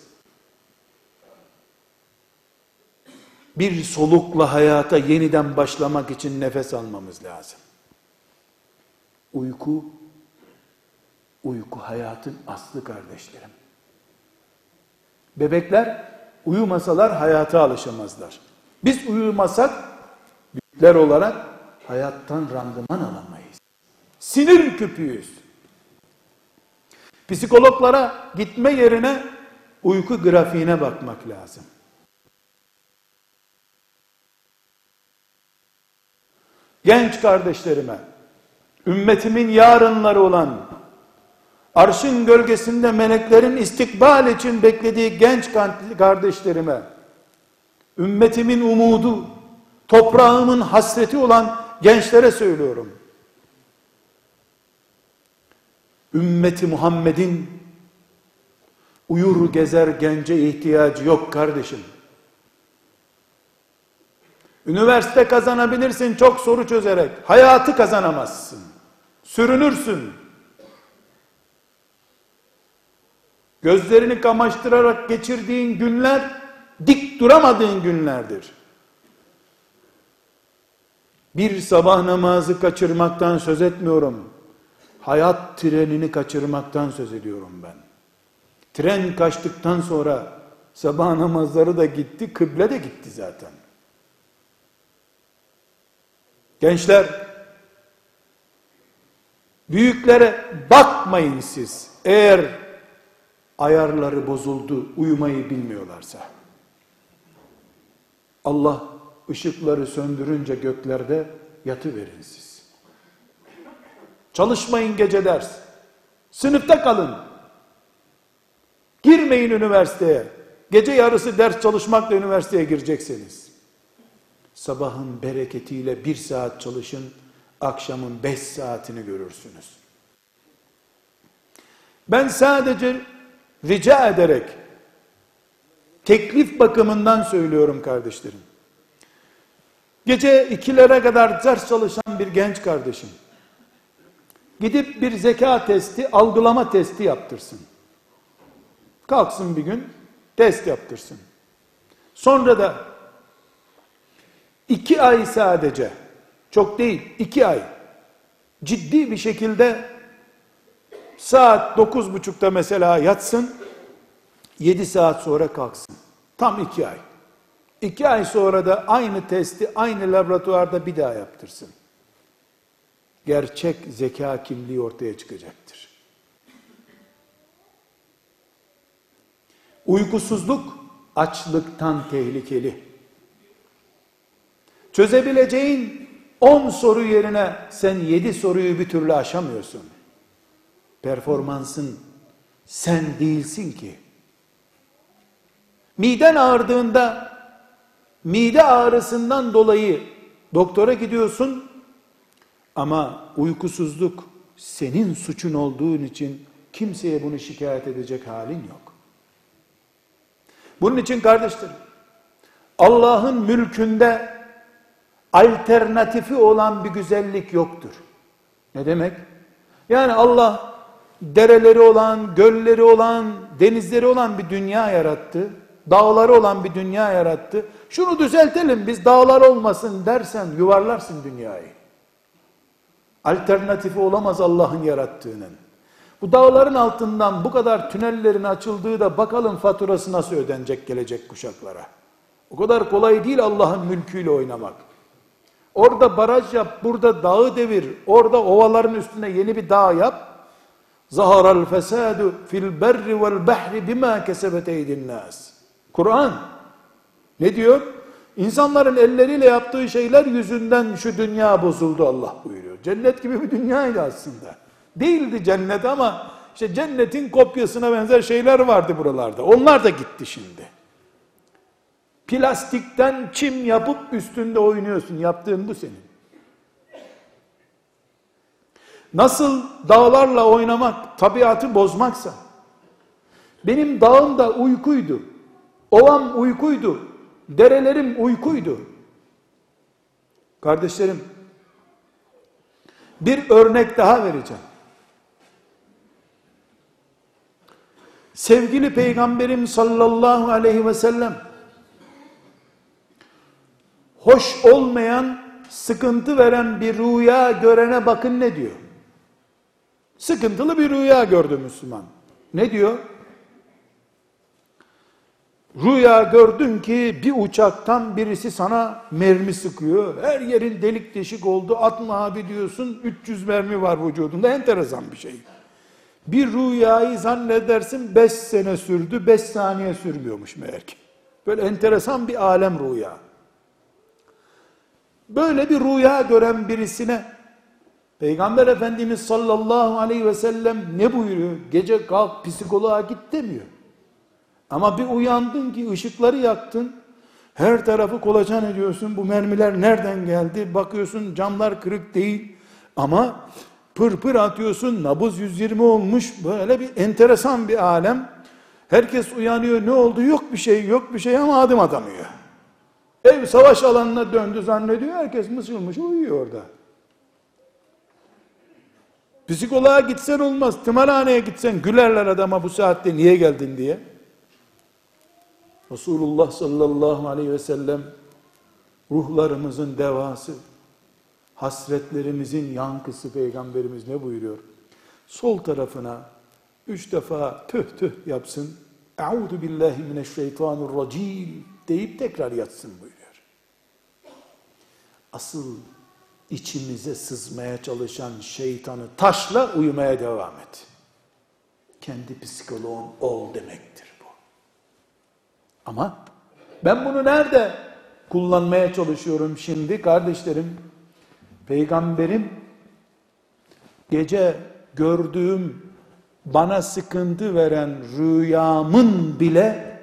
Bir solukla hayata yeniden başlamak için nefes almamız lazım. Uyku, uyku hayatın aslı kardeşlerim. Bebekler uyumasalar hayata alışamazlar. Biz uyumasak büyükler olarak hayattan randıman alamayız. Sinir küpüyüz. Psikologlara gitme yerine uyku grafiğine bakmak lazım. Genç kardeşlerime, ümmetimin yarınları olan, arşın gölgesinde meleklerin istikbal için beklediği genç kardeşlerime, ümmetimin umudu, toprağımın hasreti olan gençlere söylüyorum. Ümmeti Muhammed'in uyur gezer gence ihtiyacı yok kardeşim. Üniversite kazanabilirsin çok soru çözerek. Hayatı kazanamazsın. Sürünürsün. Gözlerini kamaştırarak geçirdiğin günler dik duramadığın günlerdir. Bir sabah namazı kaçırmaktan söz etmiyorum. Hayat trenini kaçırmaktan söz ediyorum ben. Tren kaçtıktan sonra sabah namazları da gitti, kıble de gitti zaten. Gençler, büyüklere bakmayın siz. Eğer ayarları bozuldu, uyumayı bilmiyorlarsa. Allah ışıkları söndürünce göklerde yatı verin siz. Çalışmayın gece ders. Sınıfta kalın. Girmeyin üniversiteye. Gece yarısı ders çalışmakla üniversiteye gireceksiniz. Sabahın bereketiyle bir saat çalışın, akşamın beş saatini görürsünüz. Ben sadece rica ederek, teklif bakımından söylüyorum kardeşlerim. Gece ikilere kadar ders çalışan bir genç kardeşim, gidip bir zeka testi, algılama testi yaptırsın. Kalksın bir gün, test yaptırsın. Sonra da iki ay sadece, çok değil, iki ay, ciddi bir şekilde saat dokuz buçukta mesela yatsın, yedi saat sonra kalksın. Tam iki ay. İki ay sonra da aynı testi aynı laboratuvarda bir daha yaptırsın. Gerçek zeka kimliği ortaya çıkacaktır. Uykusuzluk açlıktan tehlikeli. Çözebileceğin 10 soru yerine sen 7 soruyu bir türlü aşamıyorsun. Performansın sen değilsin ki. Miden ağrıdığında mide ağrısından dolayı doktora gidiyorsun ama uykusuzluk senin suçun olduğun için kimseye bunu şikayet edecek halin yok. Bunun için kardeşlerim Allah'ın mülkünde alternatifi olan bir güzellik yoktur. Ne demek? Yani Allah dereleri olan, gölleri olan, denizleri olan bir dünya yarattı. Dağları olan bir dünya yarattı. Şunu düzeltelim biz dağlar olmasın dersen yuvarlarsın dünyayı. Alternatifi olamaz Allah'ın yarattığının. Bu dağların altından bu kadar tünellerin açıldığı da bakalım faturası nasıl ödenecek gelecek kuşaklara. O kadar kolay değil Allah'ın mülküyle oynamak. Orada baraj yap, burada dağı devir, orada ovaların üstüne yeni bir dağ yap. Zaharal fesadu fil berri vel bahri bima kesebet eydin nas. Kur'an ne diyor? İnsanların elleriyle yaptığı şeyler yüzünden şu dünya bozuldu Allah buyuruyor. Cennet gibi bir dünyaydı aslında. Değildi cennet ama işte cennetin kopyasına benzer şeyler vardı buralarda. Onlar da gitti şimdi. Plastikten çim yapıp üstünde oynuyorsun. Yaptığın bu senin. Nasıl dağlarla oynamak tabiatı bozmaksa benim dağım da uykuydu. Ovam uykuydu. Derelerim uykuydu. Kardeşlerim, bir örnek daha vereceğim. Sevgili Peygamberim sallallahu aleyhi ve sellem hoş olmayan, sıkıntı veren bir rüya görene bakın ne diyor? Sıkıntılı bir rüya gördü Müslüman. Ne diyor? Rüya gördün ki bir uçaktan birisi sana mermi sıkıyor. Her yerin delik deşik oldu. Atma abi diyorsun 300 mermi var vücudunda. Enteresan bir şey. Bir rüyayı zannedersin 5 sene sürdü, 5 saniye sürmüyormuş meğer ki. Böyle enteresan bir alem rüya. Böyle bir rüya gören birisine Peygamber Efendimiz sallallahu aleyhi ve sellem ne buyuruyor? Gece kalk psikoloğa git demiyor. Ama bir uyandın ki ışıkları yaktın. Her tarafı kolaçan ediyorsun. Bu mermiler nereden geldi? Bakıyorsun camlar kırık değil. Ama pır pır atıyorsun. Nabız 120 olmuş. Böyle bir enteresan bir alem. Herkes uyanıyor. Ne oldu? Yok bir şey, yok bir şey ama adım atamıyor. Ev savaş alanına döndü zannediyor. Herkes mısılmış uyuyor orada. Psikoloğa gitsen olmaz. Tımarhaneye gitsen gülerler adama bu saatte niye geldin diye. Resulullah sallallahu aleyhi ve sellem ruhlarımızın devası, hasretlerimizin yankısı peygamberimiz ne buyuruyor? Sol tarafına üç defa tüh tüh yapsın. Euzu billahi mineşşeytanirracim deyip tekrar yatsın buyuruyor. Asıl içimize sızmaya çalışan şeytanı taşla uyumaya devam et. Kendi psikoloğun ol demektir bu. Ama ben bunu nerede kullanmaya çalışıyorum şimdi kardeşlerim? Peygamberim gece gördüğüm bana sıkıntı veren rüyamın bile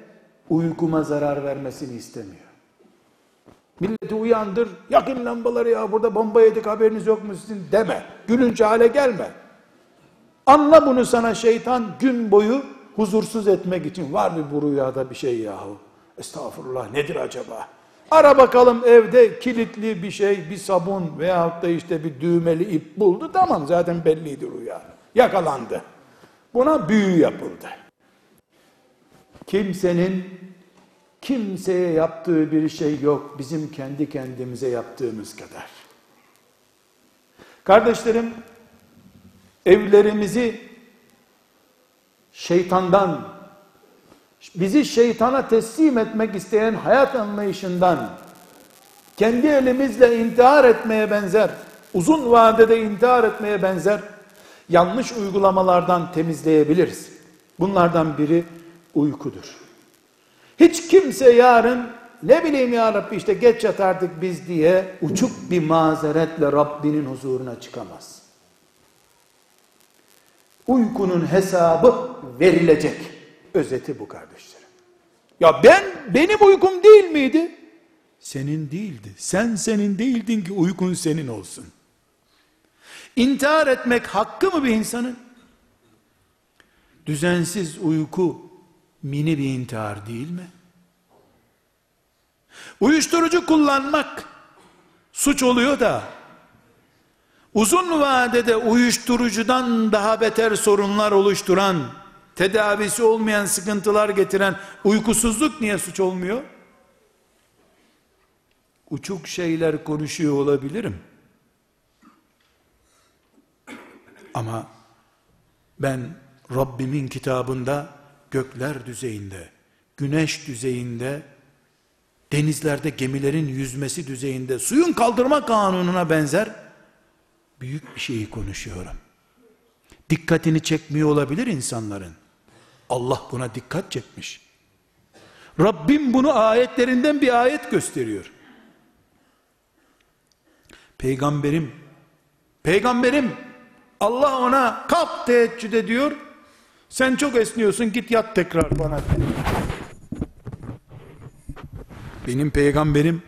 uykuma zarar vermesini istemiyor. Milleti uyandır, yakın lambaları ya burada bomba yedik haberiniz yok mu sizin deme. Gülünç hale gelme. Anla bunu sana şeytan gün boyu huzursuz etmek için. Var mı bu rüyada bir şey yahu? Estağfurullah nedir acaba? Ara bakalım evde kilitli bir şey, bir sabun veyahut da işte bir düğmeli ip buldu. Tamam zaten belliydi rüya. Yakalandı. Buna büyü yapıldı. Kimsenin kimseye yaptığı bir şey yok. Bizim kendi kendimize yaptığımız kadar. Kardeşlerim, evlerimizi şeytandan, bizi şeytana teslim etmek isteyen hayat anlayışından, kendi elimizle intihar etmeye benzer, uzun vadede intihar etmeye benzer, yanlış uygulamalardan temizleyebiliriz. Bunlardan biri uykudur. Hiç kimse yarın ne bileyim ya Rabbi işte geç yatardık biz diye uçuk bir mazeretle Rabbinin huzuruna çıkamaz. Uykunun hesabı verilecek. Özeti bu kardeşlerim. Ya ben benim uykum değil miydi? Senin değildi. Sen senin değildin ki uykun senin olsun. İntihar etmek hakkı mı bir insanın? Düzensiz uyku mini bir intihar değil mi? Uyuşturucu kullanmak suç oluyor da uzun vadede uyuşturucudan daha beter sorunlar oluşturan, tedavisi olmayan sıkıntılar getiren uykusuzluk niye suç olmuyor? Uçuk şeyler konuşuyor olabilirim. Ama ben Rabbimin kitabında gökler düzeyinde, güneş düzeyinde, denizlerde gemilerin yüzmesi düzeyinde, suyun kaldırma kanununa benzer büyük bir şeyi konuşuyorum. Dikkatini çekmiyor olabilir insanların. Allah buna dikkat çekmiş. Rabbim bunu ayetlerinden bir ayet gösteriyor. Peygamberim, peygamberim Allah ona kalk teheccüd ediyor. Sen çok esniyorsun git yat tekrar bana. Benim peygamberim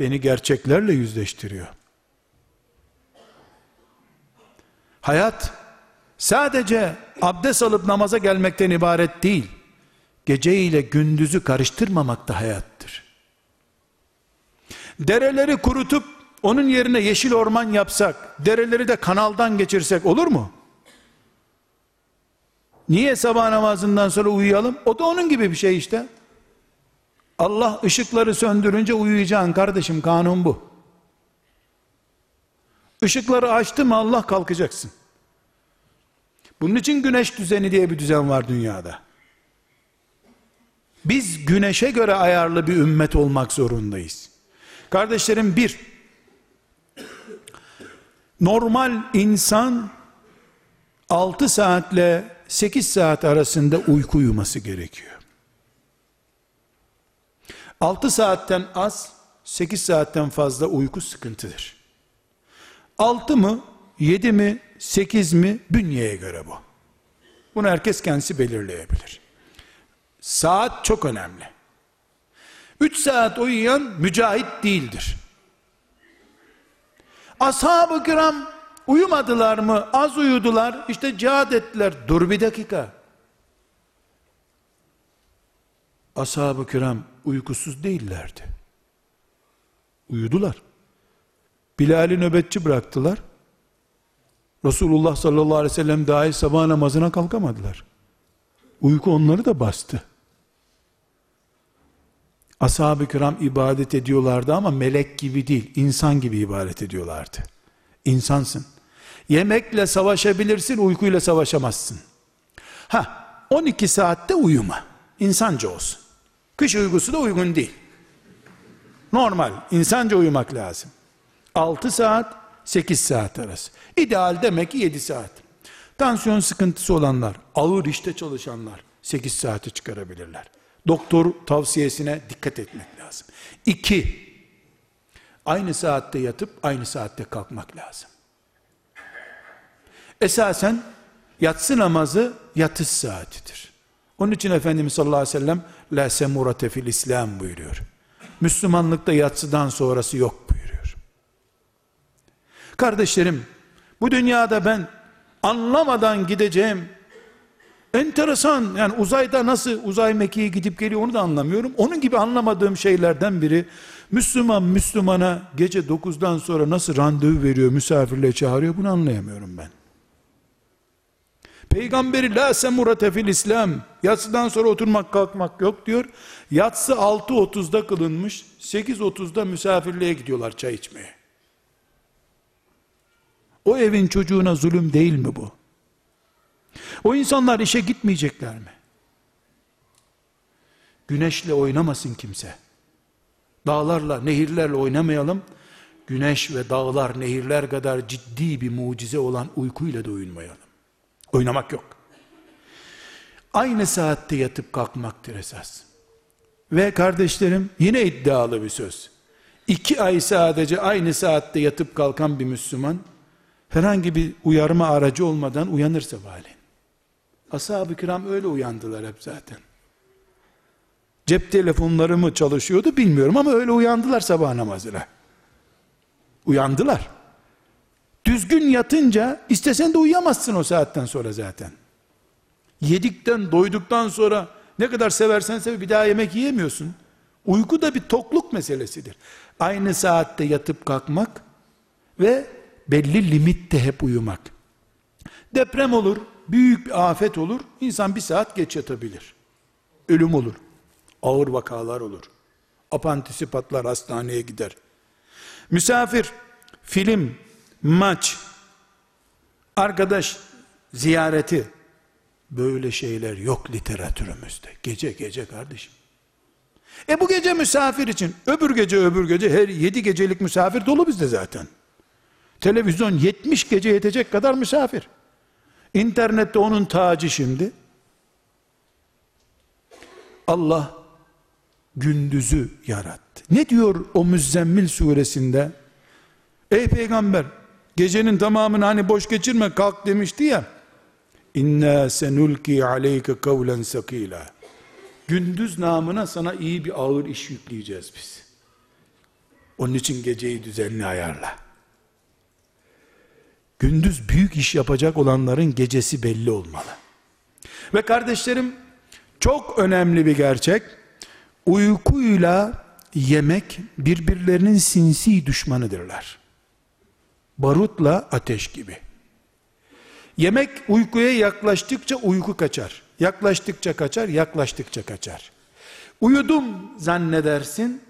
beni gerçeklerle yüzleştiriyor. Hayat sadece abdest alıp namaza gelmekten ibaret değil. Gece ile gündüzü karıştırmamak da hayattır. Dereleri kurutup onun yerine yeşil orman yapsak, dereleri de kanaldan geçirsek olur mu? Niye sabah namazından sonra uyuyalım? O da onun gibi bir şey işte. Allah ışıkları söndürünce uyuyacaksın kardeşim kanun bu. Işıkları açtı mı Allah kalkacaksın. Bunun için güneş düzeni diye bir düzen var dünyada. Biz güneşe göre ayarlı bir ümmet olmak zorundayız. Kardeşlerim bir, normal insan 6 saatle 8 saat arasında uyku uyuması gerekiyor. 6 saatten az, 8 saatten fazla uyku sıkıntıdır. 6 mı, 7 mi, 8 mi bünyeye göre bu. Bunu herkes kendisi belirleyebilir. Saat çok önemli. 3 saat uyuyan mücahit değildir. Ashab-ı kiram uyumadılar mı? Az uyudular. İşte cihad ettiler. Dur bir dakika. Ashab-ı kiram uykusuz değillerdi. Uyudular. Bilal'i nöbetçi bıraktılar. Resulullah sallallahu aleyhi ve sellem dahi sabah namazına kalkamadılar. Uyku onları da bastı. Ashab-ı kiram ibadet ediyorlardı ama melek gibi değil, insan gibi ibadet ediyorlardı. İnsansın. Yemekle savaşabilirsin, uykuyla savaşamazsın. Ha, 12 saatte uyuma. İnsanca olsun. Kış uykusu da uygun değil. Normal, insanca uyumak lazım. 6 saat, 8 saat arası. İdeal demek ki 7 saat. Tansiyon sıkıntısı olanlar, ağır işte çalışanlar 8 saati çıkarabilirler. Doktor tavsiyesine dikkat etmek lazım. İki, aynı saatte yatıp aynı saatte kalkmak lazım. Esasen yatsı namazı yatış saatidir. Onun için Efendimiz sallallahu aleyhi ve sellem la semurate fil İslam buyuruyor. Müslümanlıkta yatsıdan sonrası yok buyuruyor. Kardeşlerim, bu dünyada ben anlamadan gideceğim enteresan yani uzayda nasıl uzay mekiğe gidip geliyor onu da anlamıyorum. Onun gibi anlamadığım şeylerden biri Müslüman Müslümana gece 9'dan sonra nasıl randevu veriyor misafirle çağırıyor bunu anlayamıyorum ben. Peygamberi la semurate fil İslam. Yatsıdan sonra oturmak kalkmak yok diyor. Yatsı 6.30'da kılınmış. 8.30'da misafirliğe gidiyorlar çay içmeye. O evin çocuğuna zulüm değil mi bu? O insanlar işe gitmeyecekler mi? Güneşle oynamasın kimse. Dağlarla, nehirlerle oynamayalım. Güneş ve dağlar, nehirler kadar ciddi bir mucize olan uykuyla da oynamayalım. Oynamak yok. Aynı saatte yatıp kalkmaktır esas. Ve kardeşlerim yine iddialı bir söz. İki ay sadece aynı saatte yatıp kalkan bir Müslüman herhangi bir uyarma aracı olmadan uyanır sabahleyin. Ashab-ı kiram öyle uyandılar hep zaten. Cep telefonları mı çalışıyordu bilmiyorum ama öyle uyandılar sabah namazına. Uyandılar. Düzgün yatınca istesen de uyuyamazsın o saatten sonra zaten. Yedikten, doyduktan sonra ne kadar seversen sev bir daha yemek yiyemiyorsun. Uyku da bir tokluk meselesidir. Aynı saatte yatıp kalkmak ve belli limitte hep uyumak. Deprem olur, büyük bir afet olur, insan bir saat geç yatabilir. Ölüm olur, ağır vakalar olur. Apantisi patlar, hastaneye gider. Misafir, film, maç, arkadaş ziyareti, böyle şeyler yok literatürümüzde. Gece gece kardeşim. E bu gece misafir için, öbür gece öbür gece, her yedi gecelik misafir dolu bizde zaten. Televizyon 70 gece yetecek kadar misafir. İnternette onun tacı şimdi. Allah gündüzü yarattı. Ne diyor o Müzzemmil suresinde? Ey peygamber gecenin tamamını hani boş geçirme kalk demişti ya. İnna senulki aleyke kavlen sakila. Gündüz namına sana iyi bir ağır iş yükleyeceğiz biz. Onun için geceyi düzenli ayarla. Gündüz büyük iş yapacak olanların gecesi belli olmalı. Ve kardeşlerim çok önemli bir gerçek. Uykuyla yemek birbirlerinin sinsi düşmanıdırlar. Barutla ateş gibi. Yemek uykuya yaklaştıkça uyku kaçar. Yaklaştıkça kaçar, yaklaştıkça kaçar. Uyudum zannedersin,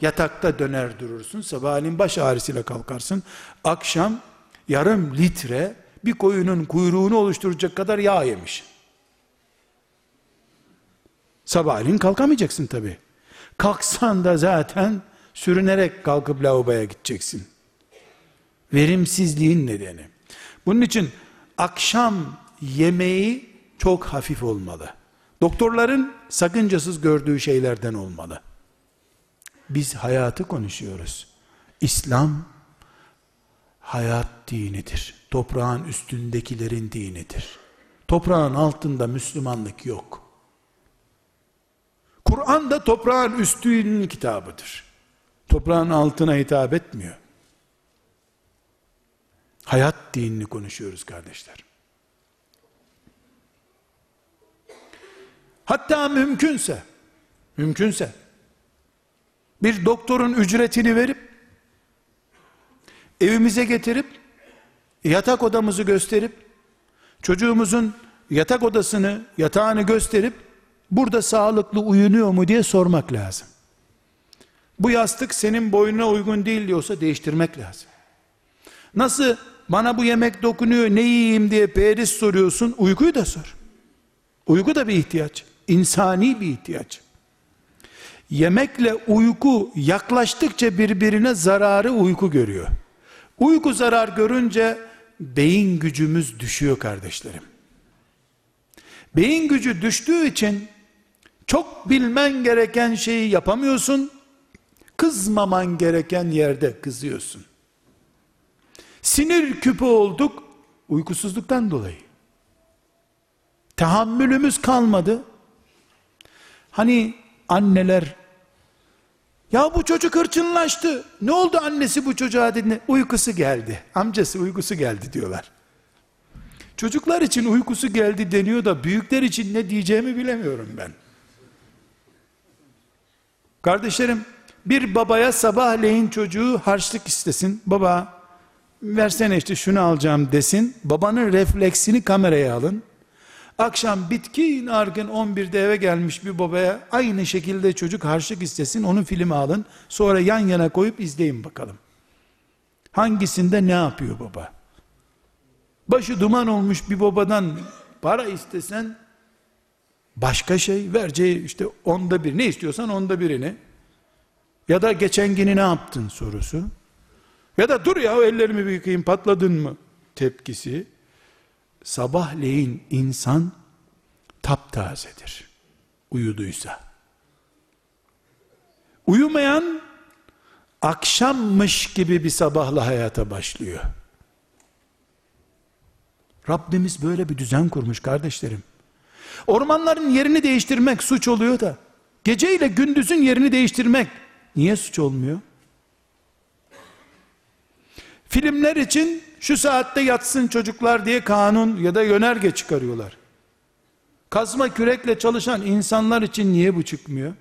yatakta döner durursun. Sabahleyin baş ağrısıyla kalkarsın. Akşam yarım litre bir koyunun kuyruğunu oluşturacak kadar yağ yemiş. Sabahleyin kalkamayacaksın tabi. Kalksan da zaten sürünerek kalkıp lavaboya gideceksin. Verimsizliğin nedeni. Bunun için akşam yemeği çok hafif olmalı. Doktorların sakıncasız gördüğü şeylerden olmalı. Biz hayatı konuşuyoruz. İslam hayat dinidir. Toprağın üstündekilerin dinidir. Toprağın altında Müslümanlık yok. Kur'an da toprağın üstünün kitabıdır. Toprağın altına hitap etmiyor. Hayat dinini konuşuyoruz kardeşler. Hatta mümkünse, mümkünse, bir doktorun ücretini verip, evimize getirip, yatak odamızı gösterip, çocuğumuzun yatak odasını, yatağını gösterip, burada sağlıklı uyunuyor mu diye sormak lazım. Bu yastık senin boynuna uygun değil diyorsa değiştirmek lazım. Nasıl bana bu yemek dokunuyor ne yiyeyim diye periz soruyorsun uykuyu da sor. Uyku da bir ihtiyaç. insani bir ihtiyaç. Yemekle uyku yaklaştıkça birbirine zararı uyku görüyor. Uyku zarar görünce beyin gücümüz düşüyor kardeşlerim. Beyin gücü düştüğü için çok bilmen gereken şeyi yapamıyorsun. Kızmaman gereken yerde kızıyorsun. Sinir küpü olduk uykusuzluktan dolayı. Tahammülümüz kalmadı. Hani anneler ya bu çocuk hırçınlaştı. Ne oldu annesi bu çocuğa dedi. Uykusu geldi. Amcası uykusu geldi diyorlar. Çocuklar için uykusu geldi deniyor da büyükler için ne diyeceğimi bilemiyorum ben. Kardeşlerim bir babaya sabahleyin çocuğu harçlık istesin. Baba versene işte şunu alacağım desin. Babanın refleksini kameraya alın. Akşam bitkin argın 11'de eve gelmiş bir babaya aynı şekilde çocuk harçlık istesin onun filmi alın. Sonra yan yana koyup izleyin bakalım. Hangisinde ne yapıyor baba? Başı duman olmuş bir babadan para istesen başka şey vereceği işte onda bir ne istiyorsan onda birini ya da geçen günü ne yaptın sorusu ya da dur ya ellerimi bir yıkayayım patladın mı tepkisi sabahleyin insan taptazedir. Uyuduysa. Uyumayan akşammış gibi bir sabahla hayata başlıyor. Rabbimiz böyle bir düzen kurmuş kardeşlerim. Ormanların yerini değiştirmek suç oluyor da gece ile gündüzün yerini değiştirmek niye suç olmuyor? Filmler için şu saatte yatsın çocuklar diye kanun ya da yönerge çıkarıyorlar. Kazma kürekle çalışan insanlar için niye bu çıkmıyor?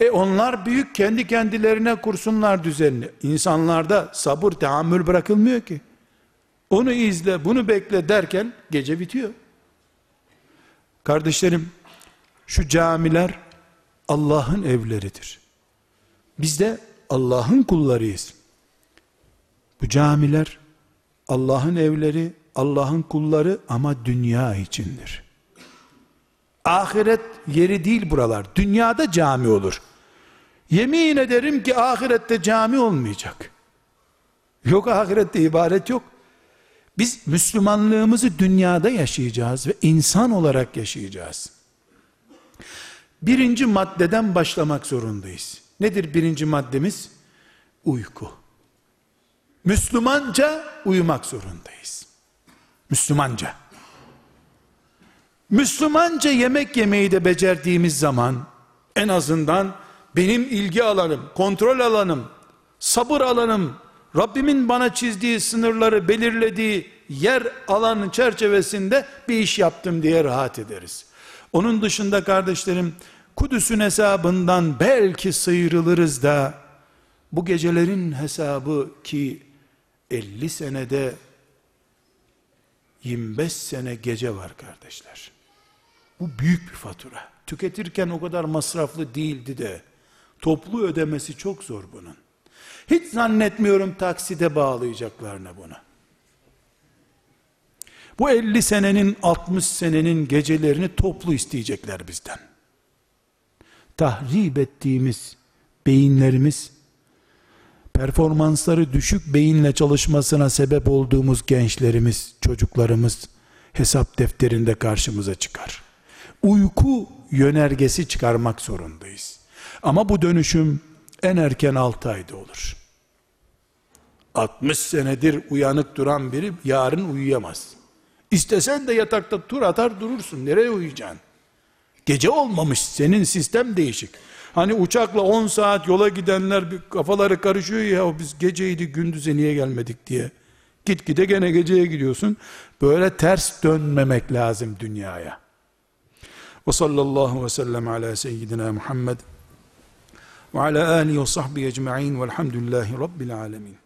E onlar büyük kendi kendilerine kursunlar düzenli. İnsanlarda sabır, tahammül bırakılmıyor ki. Onu izle, bunu bekle derken gece bitiyor. Kardeşlerim, şu camiler Allah'ın evleridir. Biz de Allah'ın kullarıyız. Bu camiler Allah'ın evleri, Allah'ın kulları ama dünya içindir. Ahiret yeri değil buralar. Dünyada cami olur. Yemin ederim ki ahirette cami olmayacak. Yok ahirette ibaret yok. Biz Müslümanlığımızı dünyada yaşayacağız ve insan olarak yaşayacağız. Birinci maddeden başlamak zorundayız. Nedir birinci maddemiz? Uyku. Müslümanca uyumak zorundayız. Müslümanca. Müslümanca yemek yemeyi de becerdiğimiz zaman en azından benim ilgi alanım, kontrol alanım, sabır alanım, Rabbimin bana çizdiği sınırları belirlediği yer alanın çerçevesinde bir iş yaptım diye rahat ederiz. Onun dışında kardeşlerim Kudüs'ün hesabından belki sıyrılırız da bu gecelerin hesabı ki 50 senede 25 sene gece var kardeşler. Bu büyük bir fatura. Tüketirken o kadar masraflı değildi de toplu ödemesi çok zor bunun. Hiç zannetmiyorum takside bağlayacaklarına bunu. Bu 50 senenin 60 senenin gecelerini toplu isteyecekler bizden. Tahrip ettiğimiz beyinlerimiz performansları düşük beyinle çalışmasına sebep olduğumuz gençlerimiz, çocuklarımız hesap defterinde karşımıza çıkar. Uyku yönergesi çıkarmak zorundayız. Ama bu dönüşüm en erken 6 ayda olur. 60 senedir uyanık duran biri yarın uyuyamaz. İstesen de yatakta tur atar durursun. Nereye uyuyacaksın? Gece olmamış. Senin sistem değişik. Hani uçakla 10 saat yola gidenler kafaları karışıyor ya biz geceydi gündüze niye gelmedik diye. Git gide gene geceye gidiyorsun. Böyle ters dönmemek lazım dünyaya. Ve sallallahu ve sellem ala seyyidina Muhammed ve ala alihi ve sahbihi ecma'in velhamdülillahi rabbil alemin.